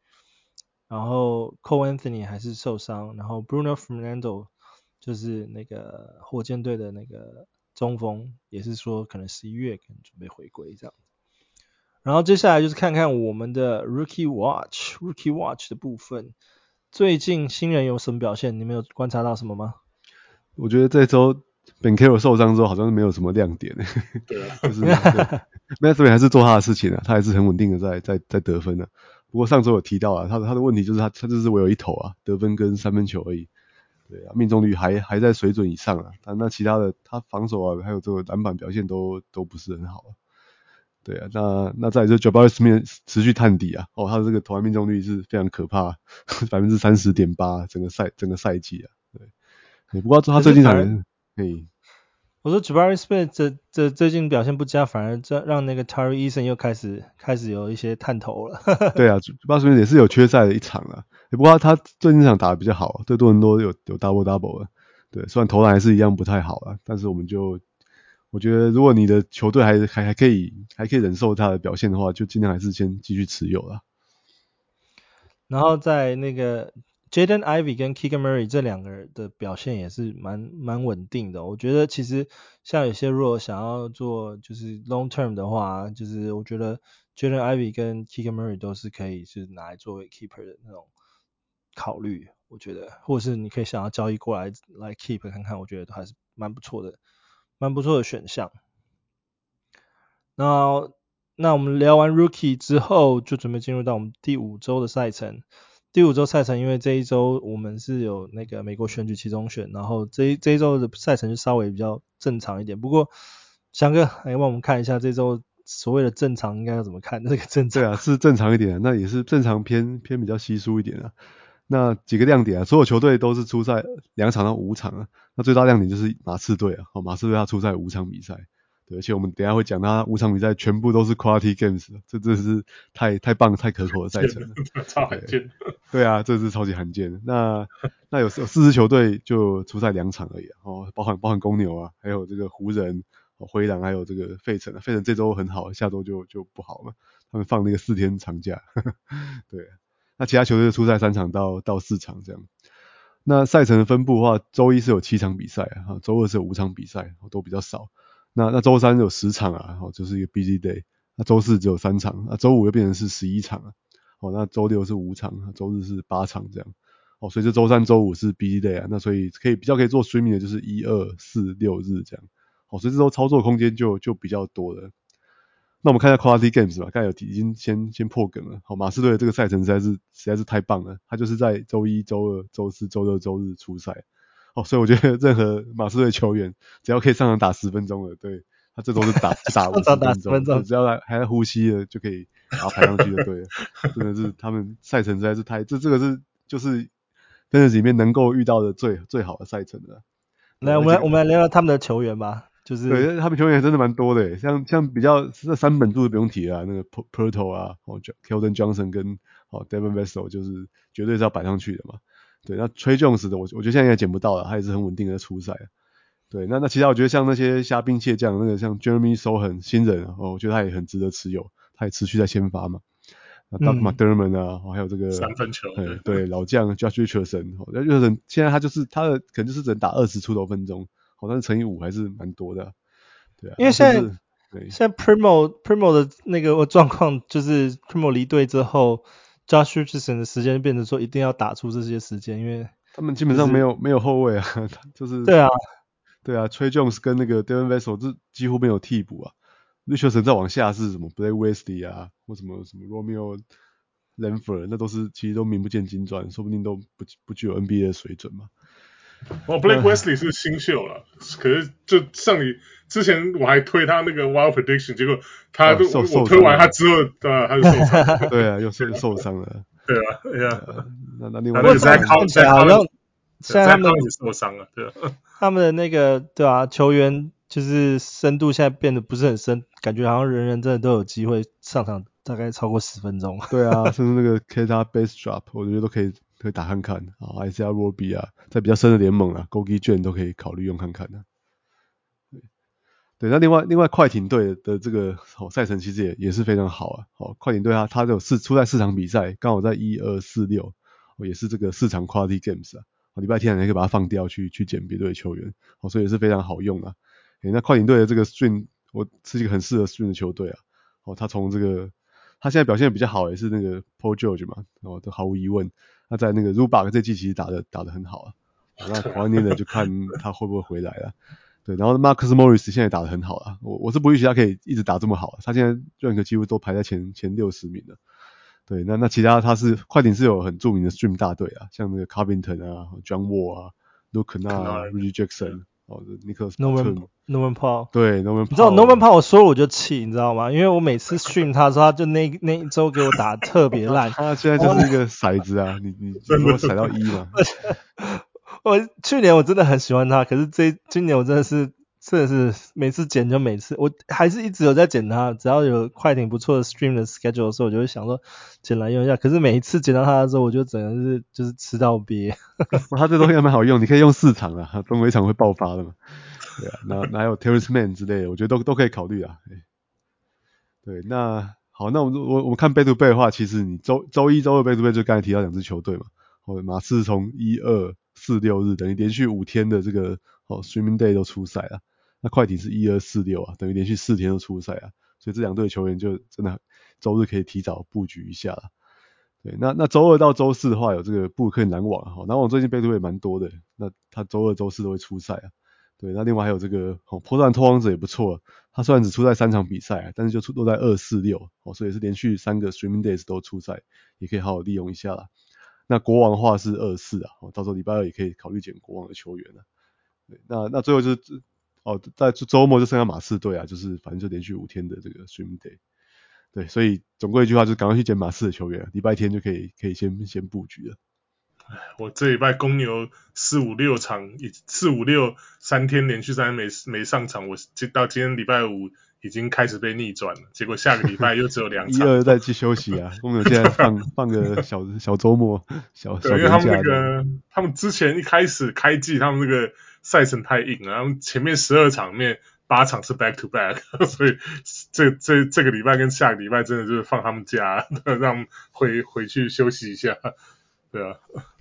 然后 Cole Anthony 还是受伤，然后 Bruno Fernando 就是那个火箭队的那个中锋也是说可能十一月可能准备回归这样，然后接下来就是看看我们的 Rookie Watch Rookie Watch 的部分。最近新人有什么表现？你们有观察到什么吗？我觉得这周 Ben Caro 受伤之后，好像是没有什么亮点。对啊，就是 Mathurin 还是做他的事情啊，他还是很稳定的在在在得分的、啊。不过上周有提到啊，他的他的问题就是他他就是唯有一投啊，得分跟三分球而已。对啊，命中率还还在水准以上啊，但那其他的他防守啊，还有这个篮板表现都都不是很好啊。对啊，那那再来就 Jabari Smith 持续探底啊，哦，他的这个投篮命中率是非常可怕，百分之三十点八，整个赛整个赛季啊，对，也不过他最近才可以。我说 Jabari Smith 这这最近表现不佳，反而这让那个 Terry Eason 又开始开始有一些探头了。对啊，Jabari Smith 也是有缺赛的一场啊，也不过他最近这场打的比较好，对多伦多有有 double double 了，对，虽然投篮还是一样不太好啊，但是我们就。我觉得，如果你的球队还还还可以还可以忍受他的表现的话，就尽量还是先继续持有啦。然后在那个 Jaden Ivy 跟 k i g a Murray 这两个人的表现也是蛮蛮稳定的。我觉得其实像有些如果想要做就是 long term 的话，就是我觉得 Jaden Ivy 跟 k i g a Murray 都是可以是拿来作为 keeper 的那种考虑。我觉得，或者是你可以想要交易过来来 keep 看看，我觉得都还是蛮不错的。蛮不错的选项。那那我们聊完 Rookie 之后，就准备进入到我们第五周的赛程。第五周赛程，因为这一周我们是有那个美国选举期中选，然后这一这一周的赛程就稍微比较正常一点。不过，翔哥来帮我们看一下这周所谓的正常应该要怎么看？这个正常？对啊，是正常一点，那也是正常偏偏比较稀疏一点啊。那几个亮点啊，所有球队都是出赛两场到五场啊。那最大亮点就是马刺队啊，哦，马刺队他出赛五场比赛，对，而且我们等一下会讲他五场比赛全部都是 quality games，这真是太太棒太可口的赛程了，超罕见。对啊，这是超级罕见。那那有有四支球队就出赛两场而已哦，包含包含公牛啊，还有这个湖人、灰狼，还有这个费城啊。费城这周很好，下周就就不好了，他们放那个四天长假，呵 呵对。那其他球队出赛三场到到四场这样。那赛程的分布的话，周一是有七场比赛啊，周二是有五场比赛，都比较少。那那周三有十场啊，哦，就是一个 busy day。那周四只有三场，那周五又变成是十一场啊。哦，那周六是五场，周日是八场这样。哦，所以这周三、周五是 busy day 啊，那所以可以比较可以做 streaming 的就是一二四六日这样。哦，所以这周操作空间就就比较多了。那我们看一下 Quality Games 吧，刚才有已经先先破梗了。好，马刺队的这个赛程实在是实在是太棒了，他就是在周一、周二、周四、周六、周日出赛。哦，所以我觉得任何马刺队球员只要可以上场打十分钟了，对他这都是打打五十分钟，只要还还在呼吸的就可以把他排上去就对了。真的是他们赛程实在是太这这个是就是 Fantasy 里面能够遇到的最最好的赛程了。来，我们来我们来聊聊他们的球员吧。就是对，他们球员真的蛮多的，像像比较这三本柱不用提了，啊，那个 Poeltl 啊，哦，Keldon Johnson 跟哦 Devin Vassell 就是绝对是要摆上去的嘛。对，那 Tre Jones 的我我觉得现在也捡不到了，他也是很稳定的出赛。对，那那其他我觉得像那些虾兵蟹将，那个像 Jeremy Sochan 新人哦，我觉得他也很值得持有，他也持续在先发嘛。那 Doug McDermott 啊，还有这个三分球，对对老将 Josh Richardson，Richardson 现在他就是他的可能就是只能打二十出头分钟。好像是乘以五还是蛮多的，对啊。因为现在现在 Primo Primo 的那个状况就是 Primo 离队之后，Josh Richardson 的时间变成说一定要打出这些时间，因为他们基本上没有、就是、没有后卫啊，就是对啊对啊，Tre Jones 跟那个 Devin Vassell 这几乎没有替补啊，Richardson 再往下是什么 Blake Wesley 啊，或什么什么 Romeo Langford，那都是其实都名不见经传，说不定都不不具有 NBA 的水准嘛。哦、oh，Blake Wesley 是新秀了，嗯，可是就上你之前我还推他那个 Wild Prediction，结果他都、哦、我推完他之后，对啊，他就受伤，对啊，又受受伤了，对啊，对啊，那那另外那在靠在靠，现在他们也受伤了，对啊，他们的那个对啊，球员就是深度现在变得不是很深，感觉好像人人真的都有机会上场，大概超过十分钟，对啊，甚 至那个 Keta base drop，我觉得都可以。可以打看看啊，，I C R Roby 啊，在比较深的联盟啊，Gogi 卷都可以考虑用看看的、啊。对，那另外另外快艇队的这个好赛程其实也也是非常好啊。好，快艇队啊，他有四出在四场比赛，刚好在一二四六，哦也是这个四场 Quality Games 啊。哦礼拜天还可以把它放掉去去捡别队球员，好，所以也是非常好用啊。那快艇队的这个 Stream，我是一个很适合 Stream 的球队啊。哦，他从这个他现在表现的比较好，也是那个 Paul George 嘛，哦，都毫无疑问。他在那个 Zubac 这季其实打的打的很好啊，那怀念的就看他会不会回来了。对，然后 Marcus Morris 现在打的很好啊，我我是不预期他可以一直打这么好啊，他现在 rank 几乎都排在前前六十名了。对，那那其他他是快艇是有很著名的 Stream 大队啊，像那个 Covington 啊，John Wall 啊，Luke Kennard 啊，Reggie Jackson。哦，Nicholas Norman Norman Powell 对 Norman Powell 你知道 Norman Powell 我说了我就气，你知道吗？因为我每次 stream 他说他就那那一周给我打特别烂，他现在就是一个骰子啊，你你如果踩到一嘛。我去年我真的很喜欢他，可是这今年我真的是。真的是每次剪就每次，我还是一直有在剪他。只要有快艇不错的 stream 的 schedule 的时候，我就会想说剪来用一下。可是每一次剪到他的时候，我就整个是就是吃到鳖。它这东西还蛮好用，你可以用四场啊，总有一场会爆发的嘛。对啊，那那还有 Terrace Man 之类的，我觉得都都可以考虑啊。对，那好，那我们我我们看 back to b a y 的话，其实你周周一周二 back to b a y 就刚才提到两支球队嘛。哦，马刺从一二四六日等于连续五天的这个哦 streaming day 都出赛了。那快艇是一二四六啊，等于连续四天都出赛啊，所以这两队球员就真的周日可以提早布局一下了。对，那那周二到周四的话，有这个布鲁克林篮网哈，篮网最近背对也蛮多的，那他周二周四都会出赛啊。对，那另外还有这个哦，波特兰拓荒者也不错，他虽然只出在三场比赛，但是就出都在二四六哦，所以是连续三个 streaming days 都出赛，也可以好好利用一下啦。那国王的话是二四啊，哦，到时候礼拜二也可以考虑捡国王的球员了。对，那那最后就是。哦，在周末就剩下马刺队啊，就是反正就连续五天的这个 stream day，对，所以总归一句话就是赶快去捡马刺的球员，礼拜天就可以可以先先布局了。哎，我这礼拜公牛四五六场，四五六三天连续三天没没上场，我到今天礼拜五已经开始被逆转了，结果下个礼拜又只有两 场。一二再去休息啊，公牛现在放放个小小周末，小小对，因为他们那个他们之前一开始开季他们那个。赛程太硬了，然后前面十二场里面八场是 back to back，所以这这这个礼拜跟下个礼拜真的就是放他们假，让他们回回去休息一下，对啊。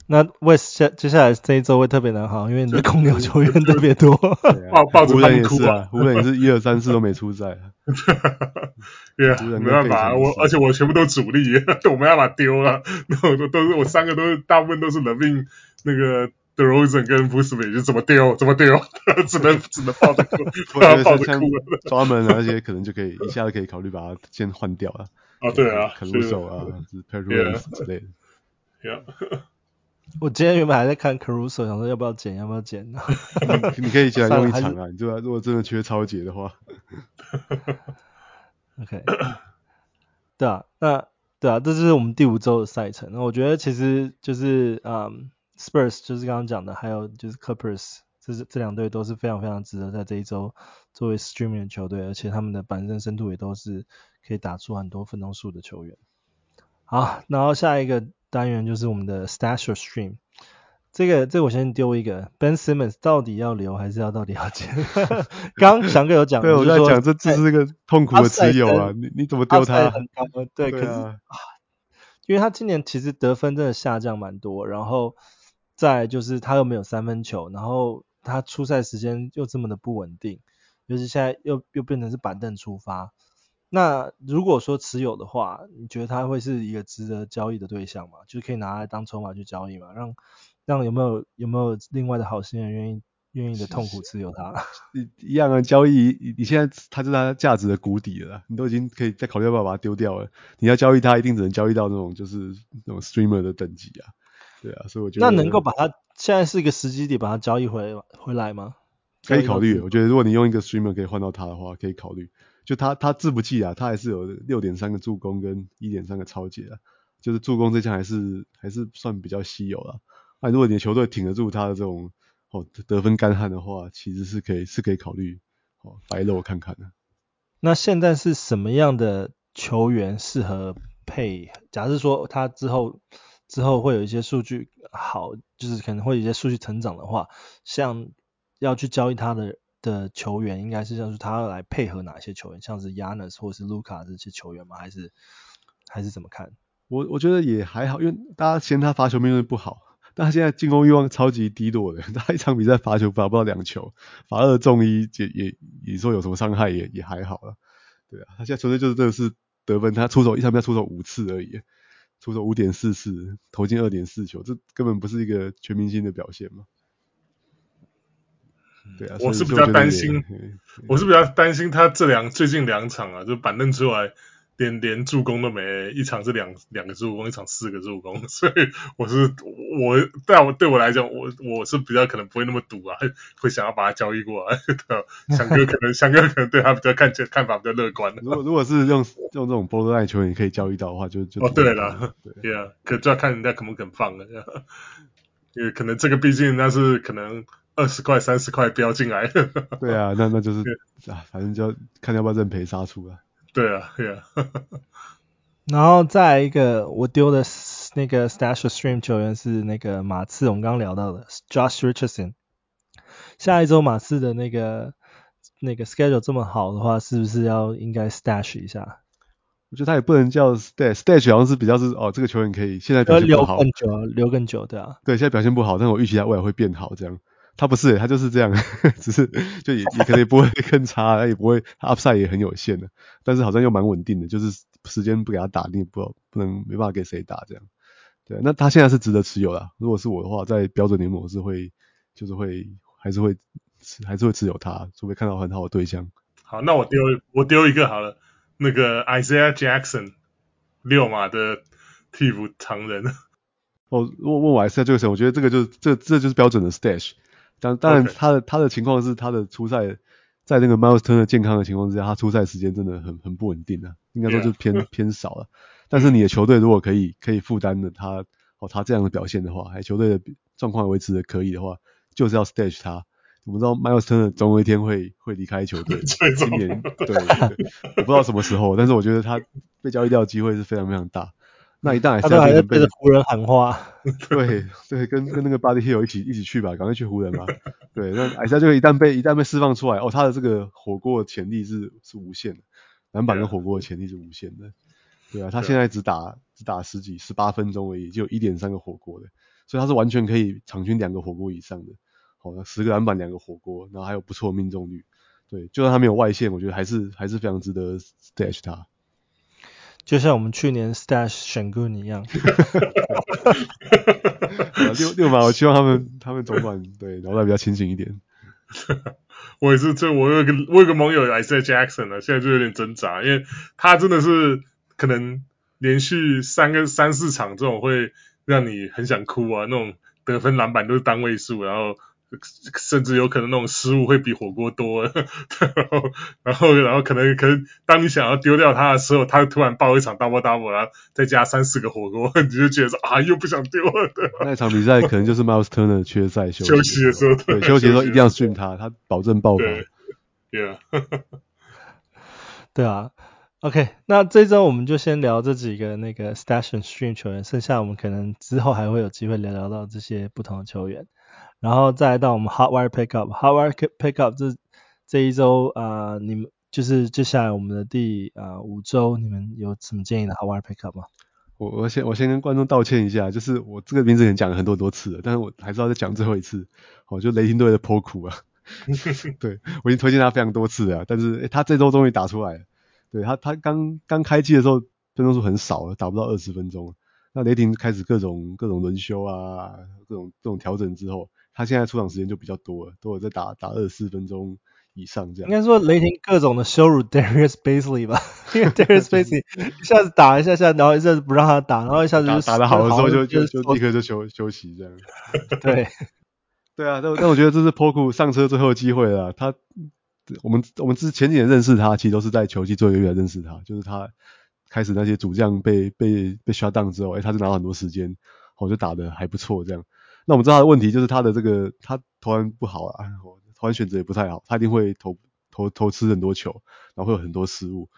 那 West 下接下来这一周会特别难好，因为你的公牛球员特别多，抱抱着他们哭啊，湖人也是一二三四都没出赛，对啊，没办法，我而且我全部都主力，我没办法丢啊，都都都是我三个都是大部分都是 LaVine 那个。德罗赞跟布斯梅就怎么丢怎么丢，只能只能抱着哭，抱着哭。专门那些可能就可以一下子可以考虑把它先换掉了。啊，对啊，卡鲁手啊，是 Perus 之类的。Yeah. 我今天原本还在看 Caruso，想说要不要捡，要不要捡呢？你可以进来用一场啊，你就如果真的缺超节的话。OK。对啊，那。对啊，这就是我们第五周的赛程。那我觉得其实就是嗯，Spurs 就是刚刚讲的，还有就是 Clippers，这是这两队都是非常非常值得在这一周作为 streaming 的球队，而且他们的板凳深度也都是可以打出很多分钟数的球员。好，然后下一个单元就是我们的 Stash or Stream。这个这个我先丢一个，Ben Simmons 到底要留还是要到底要减？刚刚翔哥有讲，对，我在讲这这是个痛苦的持有啊，你你怎么丢他？很高对，对啊、可是啊，因为他今年其实得分真的下降蛮多，然后再就是他又没有三分球，然后他出赛时间又这么的不稳定，尤其现在又又变成是板凳出发。那如果说持有的话，你觉得它会是一个值得交易的对象吗？就是可以拿来当筹码去交易嘛，让。让有没有有没有另外的好心人愿意愿意的痛苦持有它？一一样啊，交易你现在它是它价值的谷底了，你都已经可以再考虑要不要把它丢掉了。你要交易它，一定只能交易到那种就是那种 streamer 的等级啊。对啊，所以我觉得那能够把它现在是一个时机点把它交易回回来吗？可以考虑，我觉得如果你用一个 streamer 可以换到它的话，可以考虑。就它它字不济啊，他还是有六点三个助攻跟一点三个抄截啊，就是助攻这项还是还是算比较稀有了。那如果你的球队挺得住他的这种哦得分干旱的话，其实是可以是可以考虑哦白肉看看的。那现在是什么样的球员适合配？假设说他之后之后会有一些数据好，就是可能会有一些数据成长的话，像要去交易他的的球员，应该是像是他要来配合哪些球员，像是 Yanns 或者是卢卡这些球员吗？还是还是怎么看？我我觉得也还好，因为大家嫌他罚球命中不好。但他现在进攻欲望超级低落的，他一场比赛罚球罚不到两球，罚二中一也也也说有什么伤害也也还好了，对啊，他现在球队就是这个是得分，他出手一场比赛出手五次而已，出手五点四次，投进二点四球，这根本不是一个全明星的表现嘛。对啊，我是比较担心，我是比较担心他这两最近两场啊，就板凳出来。连连助攻都没，一场是两两个助攻，一场四个助攻，所以我是我，但我对我来讲，我我是比较可能不会那么赌啊，会想要把他交易过来。翔哥可能 翔哥可能对他比较看看法比较乐观。如果如果是用用这种 borderline 球员可以交易到的话，就就哦对了，对啊，可就要看人家肯不肯放了，因为可能这个毕竟那是可能二十块三十块标进来。对啊，那那就是啊，反正就要看要不要认赔杀出了。对啊，对啊，然后再一个我丢的那个 Stash Stream 球员是那个马刺，我们刚刚聊到的 Josh Richardson。下一周马刺的那个那个 schedule 这么好的话，是不是要应该 Stash 一下？我觉得他也不能叫 Stash，Stash 好像是比较是哦，这个球员可以现在表现不好，留更久，留更久，对啊，对，现在表现不好，但是我预期他未来会变好，这样。他不是，他就是这样，只是就也也可能也不会更差，他也不会，他 upside 也很有限的，但是好像又蛮稳定的，就是时间不给他打，你也不不能没办法给谁打这样。对，那他现在是值得持有的。如果是我的话，在标准联盟我是会，就是会还是会还是会持有他，除非看到很好的对象。好，那我丢我丢一个好了，那个 Isaiah Jackson 六马的替补常人。哦，问问我 Isaiah 这个时候，我觉得这个就是这这就是标准的 stash。当当然，他的.他的情况是他的出赛在那个 Miles Turner 健康的情况之下，他出赛时间真的很很不稳定啊，应该说就偏 Yeah. 偏少了。但是你的球队如果可以可以负担的他哦他这样的表现的话，还球队的状况维持的可以的话，就是要 stage 他。我们知道 Miles Turner 总有一天会会离开球队，今年对，对，我不知道什么时候，但是我觉得他被交易掉的机会是非常非常大。那一旦还是还在对着湖人喊话，对对，跟跟那个 Buddy 一起一起去吧，赶快去湖人吧。对，那艾莎这个一旦被一旦被释放出来，哦，他的这个火锅的潜力是是无限的，篮板跟火锅的潜力是无限的。对啊，他现在只打只打十几十八分钟而已，就一点三个火锅的，所以他是完全可以场均两个火锅以上的。好，那十个篮板两个火锅，然后还有不错的命中率。对，就算他没有外线，我觉得还是还是非常值得 stash 他。就像我们去年 Stash 选 Sengun 一样，六六码，我希望他们他们总管对脑袋比较清醒一点。我也是，这我有一个我有一个盟友 Isaiah Jackson 啊，现在就有点挣扎，因为他真的是可能连续三个三四场这种会让你很想哭啊，那种得分篮板都是单位数，然后甚至有可能那种失误会比火锅多，然后然后然后可能可能当你想要丢掉它的时候，他突然爆一场 double double，然后再加三四个火锅，你就觉得说啊又不想丢了。那场比赛可能就是 Miles Turner 缺赛休休息的时候，对，休息的时候一定要 stream 他，他保证爆发。对啊，对啊。OK，那这周我们就先聊这几个那个 Stash and Stream 球员，剩下我们可能之后还会有机会聊聊到这些不同的球员，然后再来到我们 Hotwire Pickup，Hotwire Pickup 这这一周啊、呃，你们就是接下来我们的第啊、呃、五周，你们有什么建议的 Hotwire Pickup 吗？我我先我先跟观众道歉一下，就是我这个名字已经讲了很多很多次了，但是我还是要再讲最后一次，我就雷霆队的 Poku 啊，对我已经推荐他非常多次了，但是诶他这周终于打出来了。对他，他刚刚开季的时候分钟数很少，打不到二十分钟。那雷霆开始各种各种轮休啊，各种各种调整之后，他现在出场时间就比较多了，都有在打打二十四分钟以上这样。应该说雷霆各种的羞辱 Darius Basley 吧，因为 Darius Basley 一下子打一下下，然后一下子不让他打，然后一下子就打打得好的时候就就就立刻就休休息这样。对，对啊，但但我觉得这是 Poku 上车最后的机会了，他。我们我们之前几年认识他，其实都是在球季最后一个月认识他，就是他开始那些主将被被被 shut down 之后，哎，他就拿了很多时间，我就打的还不错这样。那我们知道他的问题就是他的这个他投篮不好啊，投篮选择也不太好，他一定会投投投吃很多球，然后会有很多失误。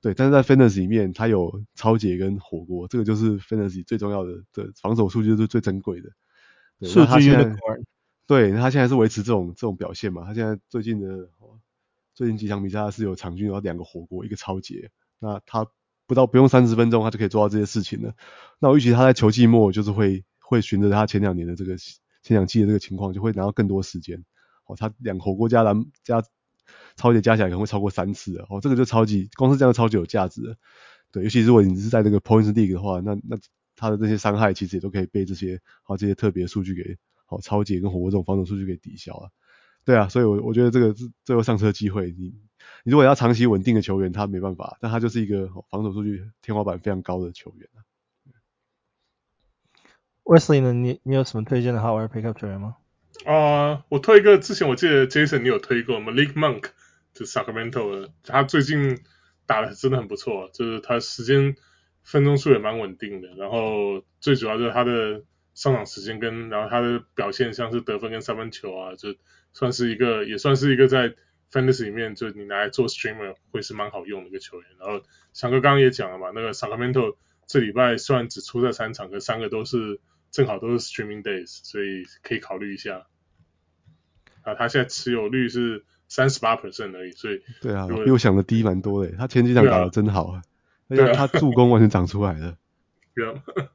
对，但是在 Fantasy 里面，他有超解跟火锅，这个就是 Fantasy 最重要的的防守数据，就是最珍贵的。数据的对，他现在是维持这种这种表现嘛？他现在最近的。最近几场比赛是有场均有两个火锅，一个超解，那他不到不用三十分钟，他就可以做到这些事情了。那我预期他在球季末就是会会循着他前两年的这个前两季的这个情况，就会拿到更多时间。哦，他两火锅加篮加超级加起来可能会超过三次哦，这个就超级，光是这样超级有价值的。对，尤其如果你是在这个 Points League 的话，那那他的这些伤害其实也都可以被这些好这些特别数据给好抄截跟火锅这种防守数据给抵消了。对啊，所以我，我觉得这个最后上车机会。你你如果要长期稳定的球员，他没办法，但他就是一个防守数据天花板非常高的球员。Wesley 呢？你你有什么推荐的 Hotwire Pickup 球员吗？啊、我推一个，之前我记得 Jason 你有推过，Malik Monk 就 Sacramento 的，他最近打的真的很不错，就是他时间分钟数也蛮稳定的，然后最主要就是他的上场时间跟然后他的表现，像是得分跟三分球啊，就。算是一个，也算是一个在 Fantasy 里面，就你拿来做 Streamer 会是蛮好用的一个球员。然后翔哥刚刚也讲了嘛，那个 Sacramento 这礼拜虽然只出赛三场，可三个都是正好都是 Streaming Days，所以可以考虑一下。啊，他现在持有率是三十八 percent 而已，所以对啊，比我想的低蛮多的。他前几场打的真好啊，而且他助攻完全长出来了。对啊，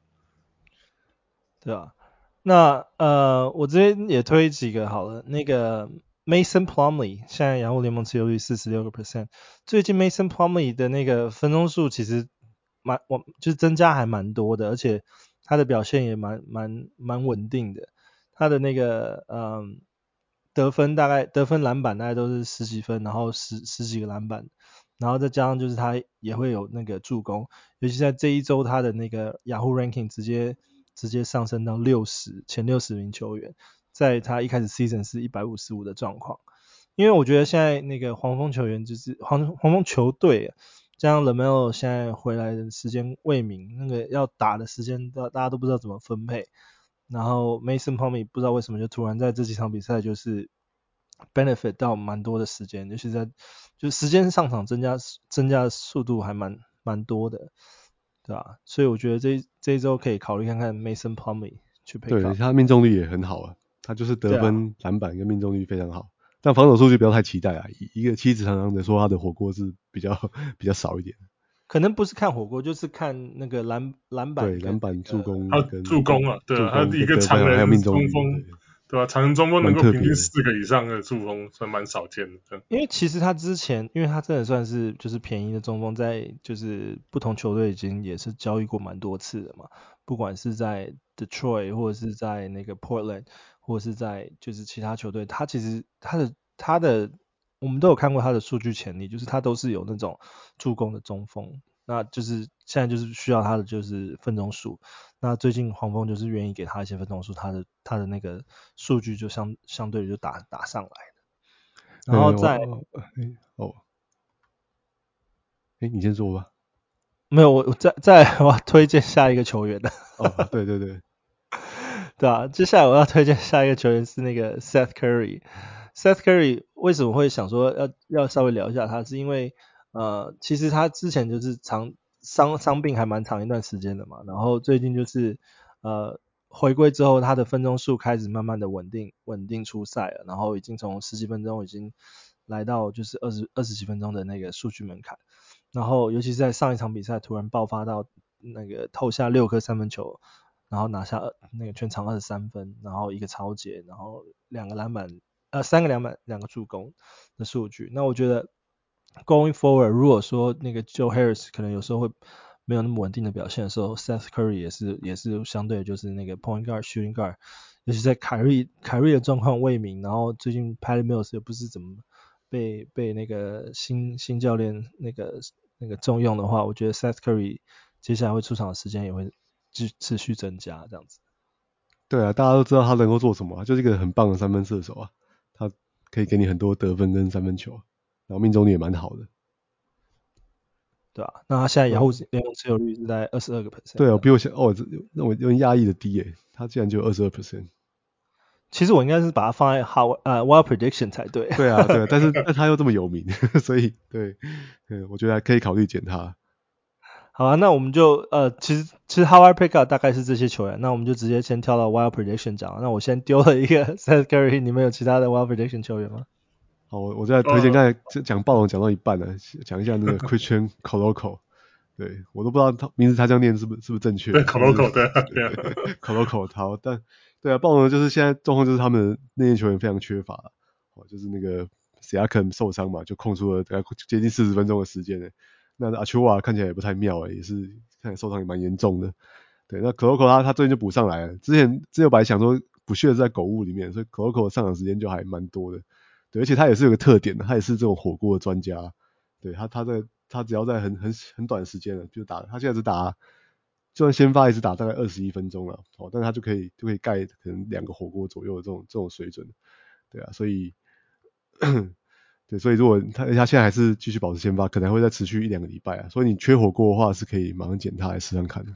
对啊。那呃，我这边也推几个好了。那个 Mason Plumlee 现在洋户联盟持有率四十六个 percent。最近 Mason Plumlee 的那个分钟数其实蛮我就是增加还蛮多的，而且他的表现也蛮蛮蛮稳定的。他的那个嗯、得分大概得分篮板大概都是十几分，然后十十几个篮板，然后再加上就是他也会有那个助攻，尤其在这一周他的那个雅虎 ranking 直接。直接上升到六十前六十名球员，在他一开始 season 是一百五十五的状况，因为我觉得现在那个黄蜂球员就是黄黄蜂球队，加上 LaMelo 现在回来的时间未明，那个要打的时间大大家都不知道怎么分配，然后 Mason Plumlee 不知道为什么就突然在这几场比赛就是 benefit 到蛮多的时间，尤其在就时间上场增加增加的速度还蛮蛮多的。对吧？所以我觉得这这一周可以考虑看看 Mason Plumlee 去配。对，他命中率也很好啊，他就是得分、篮、啊、板跟命中率非常好。但防守数据不要太期待啊，一个妻子常常的说他的火锅是比较比较少一点。可能不是看火锅，就是看那个篮篮板、那个。对，篮板助攻跟助攻啊，对啊，他一个长人还有中锋。对吧、啊？长人中锋能够平均四个以上的助攻，算蛮少见的。因为其实他之前，因为他真的算是就是便宜的中锋，在就是不同球队已经也是交易过蛮多次的嘛。不管是在 Detroit 或者是在那个 Portland，或者是在就是其他球队，他其实他的他的我们都有看过他的数据潜力，就是他都是有那种助攻的中锋。那就是现在就是需要他的就是分钟数。那最近黄蜂就是愿意给他一些分钟数，他的他的那个数据就相相对就打打上来的。然后再哦，哎，你先说吧。没有，我我再再我推荐下一个球员的。哦，对对对，对啊，接下来我要推荐下一个球员是那个 Seth Curry。Seth Curry 为什么会想说要要稍微聊一下他？是因为呃，其实他之前就是长伤伤病还蛮长一段时间的嘛，然后最近就是呃回归之后，他的分钟数开始慢慢的稳定稳定出赛了，然后已经从十几分钟已经来到就是二十二十几分钟的那个数据门槛。然后，尤其是在上一场比赛突然爆发到那个投下六颗三分球，然后拿下那个全场二十三分，然后一个抄截，然后两个篮板，呃，三个篮板，两个助攻的数据。那我觉得 going forward，如果说那个 Joe Harris 可能有时候会没有那么稳定的表现的时候，Seth Curry 也是也是相对就是那个 point guard shooting guard，尤其在凯瑞凯瑞的状况未明，然后最近 Patty Mills 也不是怎么。被被那个新新教练那个那个重用的话，我觉得 Seth Curry 接下来会出场的时间也会持持续增加，这样子。对啊，大家都知道他能够做什么，就是一个很棒的三分射手啊，他可以给你很多得分跟三分球，然后命中率也蛮好的。对啊，那他现在联盟联盟持有率是在二十二个 percent。对啊，比我想哦，那我有点压抑的低诶，他竟然就二十二 percent。其实我应该是把它放在 How 呃 Wild Prediction 才对。对啊，对啊，但是 但他又这么有名，所以对，嗯，我觉得还可以考虑减他。好啊，那我们就呃，其实其实 How I Pick Up 大概是这些球员，那我们就直接先跳到 Wild Prediction 讲。那我先丢了一个 Seth Curry，你们有其他的 Wild Prediction 球员吗？好，我我再推荐，刚才讲暴龙讲到一半了，讲一下那个 Christian Koloko。对我都不知道他名字他这样念是不是是不是正确？对，Koloko 对对，Koloko 好，但。对啊，暴龙就是现在状况就是他们那些球员非常缺乏，哦，就是那个 Siakam 受伤嘛，就空出了大概接近四十分钟的时间呢。那阿丘瓦看起来也不太妙诶，也是看起来受伤也蛮严重的。对，那 Koloko 他他最近就补上来了，之前之前本来想说补血是在狗物里面，所以 Koloko 上场时间就还蛮多的。对，而且他也是有个特点的，他也是这种火锅的专家。对他他在他只要在很很很短时间了就打，他现在只打。就算先发一直打大概二十一分钟了，哦，但是他就可以就可以盖可能两个火锅左右的这种这种水准，对啊，所以，对，所以如果他他现在还是继续保持先发，可能会再持续一两个礼拜啊，所以你缺火锅的话是可以马上捡他来试试看的。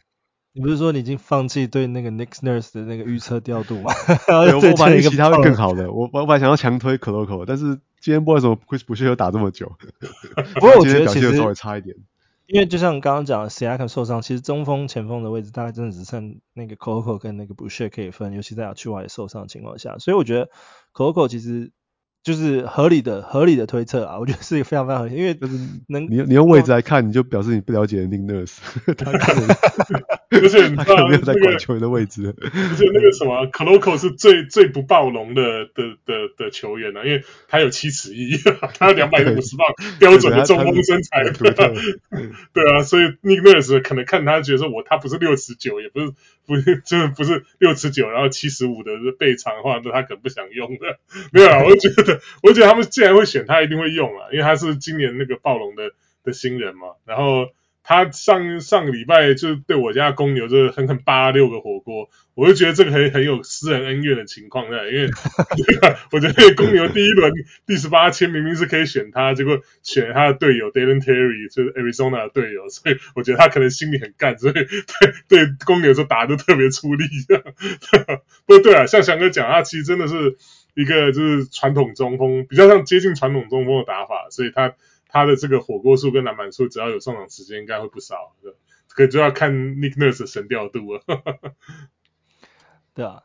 你不是说你已经放弃对那个 Nick Nurse 的那个预测调度吗？对，我本来预期他会更好的，我我本来想要强推 Koloko，但是今天不知道为什么 Chris Boucher 又打这么久，不过我觉得其实稍微差一点。因为就像刚刚讲的，Siakam 受伤，其实中锋、前锋的位置大概真的只剩那个 Koloko 跟那个 Boucher 可以分，尤其在 Achiuwa 也受伤的情况下，所以我觉得 Koloko 其实就是合理的、合理的推测啊，我觉得是一个非常非常合理，因为就是能你你用位置来看，你就表示你不了解 Nick Nurse，他可能不是他可能没有在管球员的位置，不是那个什么 c o l o c o 是最最不暴龙的的的的球员啊，因为他有七尺一，他有两百五十磅标准的中锋身材，对啊，所以 Nick Nurse 可能看他觉得说我他不是六尺九，也不是不是就是不是六尺九，然后七十五的背长的话，那他可能不想用的，没有啊，我觉得 我觉得他们既然会选他，一定会用啊，因为他是今年那个暴龙的的新人嘛，然后。他上上个礼拜就对我家公牛就是狠狠扒六个火锅，我就觉得这个很很有私人恩怨的情况在，因为 我觉得公牛第一轮第十八签明明是可以选他，结果选他的队友 Dylan Terry，就是 Arizona 的队友，所以我觉得他可能心里很干，所以对对公牛就打得特别出力。不过对啊，像翔哥讲，他其实真的是一个就是传统中锋，比较像接近传统中锋的打法，所以他。他的这个火锅数跟篮板数，只要有上场时间，应该会不少。对，可就要看 Nick Nurse 的神调度了。对啊，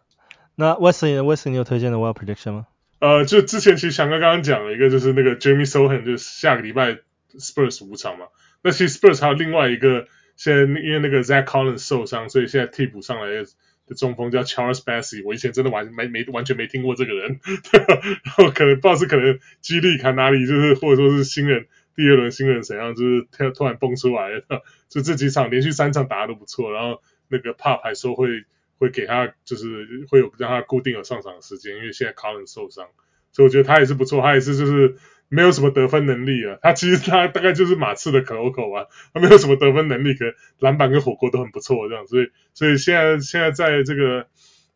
那 Wesley，Wesley，你有推荐的 Wild Prediction 吗？呃，就之前其实翔哥刚刚讲了一个，就是那个 Jeremy Sochan，就是下个礼拜 Spurs 五场嘛。那其实 Spurs 还有另外一个，现在因为那个 Zach Collins 受伤，所以现在替补上来的中锋叫 Charles Bassey，我以前真的完没没完全没听过这个人，然后可能不知道是可能激励看哪里，就是或者说是新人。第二轮新人怎样？就是突突然蹦出来了，就这几场连续三场打的都不错，然后那个 Pop 还说会会给他，就是会有让他固定有上场时间，因为现在 Colin 受伤，所以我觉得他也是不错，他也是就是没有什么得分能力啊。他其实他大概就是马刺的可口可啊，他没有什么得分能力，可篮板跟火锅都很不错这样。所以所以现在现在在这个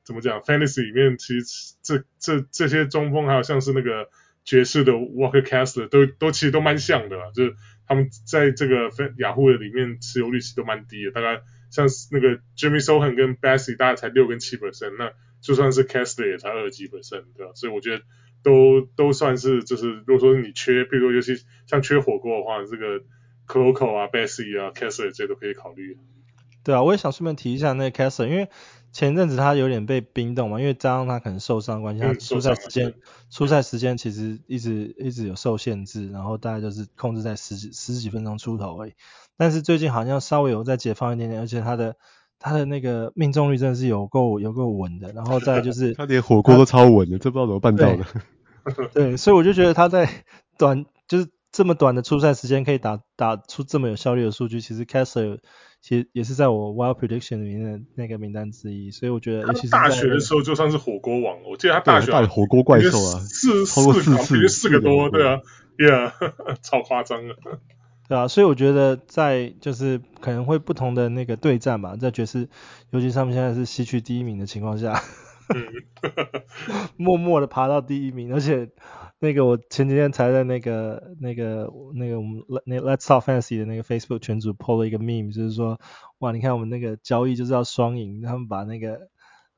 怎么讲，Fantasy 里面，其实这这这些中锋还有像是那个爵士的 Walker Castle 都都其实都蛮像的啦，就是他们在这个雅虎的里面持有率其实都蛮低的，大概像那个 Jimmy Sohan 跟 Bassy 大概才六跟七 percent，那就算是 Castle 也才二十几 percent，对吧？所以我觉得都都算是就是如果说你缺，比如说尤其像缺火锅的话，这个 Koloko 啊、Bassey 啊、Kessler 这些都可以考虑。对啊，我也想顺便提一下那个 Kessler，因为前阵子他有点被冰冻嘛，因为加上他可能受伤关系，他出赛时间出赛时间其实一直一直有受限制，然后大概就是控制在十几十几分钟出头而已。但是最近好像稍微有在解放一点点，而且他的他的那个命中率真的是有够有够稳的，然后再就是 他连火锅都超稳的，这不知道怎么办到的。对，对，所以我就觉得他在 短就是这么短的出赛时间可以打打出这么有效率的数据，其实 Kessler 其实也是在我 Wild Prediction 里面的那个名单之一，所以我觉得尤其是大学的时候就算是火锅王，我记得他大学大火锅怪兽啊，四超过四四四个多，对啊，Yeah，超夸张的。对啊，所以我觉得在就是可能会不同的那个对战吧，在爵士，尤其他们现在是西区第一名的情况下，默默的爬到第一名，而且那个我前几天才在那个那个那个我们那 Let's Talk Fantasy 的那个 Facebook 群组 po 了一个 meme，就是说哇，你看我们那个交易就是要双赢，他们把那个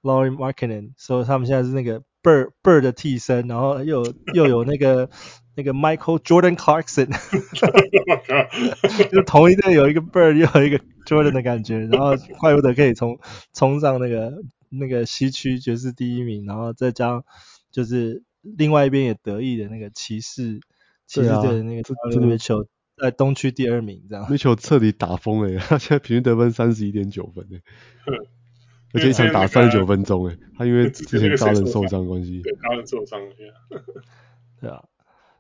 Lauri Markkanen 说他们现在是那个 Bird Bird 的替身，然后又又有那个。那个 Michael Jordan Clarkson，就同一队有一个 Bird 又有一个 Jordan 的感觉，然后怪不得可以冲冲上那个那个西区爵士第一名，然后再加上就是另外一边也得意的那个骑士骑士队的那个这个球在东区第二名，这样。那球彻底打疯了，他现在平均得分三十一点九分，而且一场打三十九分钟，哎，他因为之前高人受伤关系，对，大人受伤，对啊。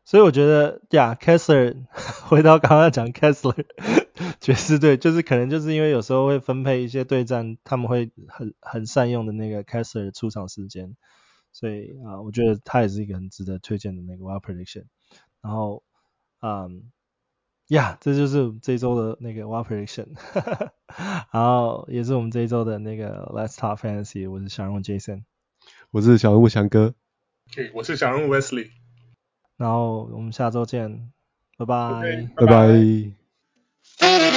所以我觉得呀，Kessler 回到刚刚讲 Kessler 爵士队，就是可能就是因为有时候会分配一些对战，他们会很很善用的那个 Kessler 出场时间，所以啊，我觉得他也是一个很值得推荐的那个 Wild Prediction。然后，嗯，呀，这就是这周的那个 Wild Prediction，然后也是我们这一周的那个 Let's Talk Fantasy。我是小人物 Jason，我是小人物翔哥，对，我是小人物 Wesley。然后我们下周见拜拜。拜拜。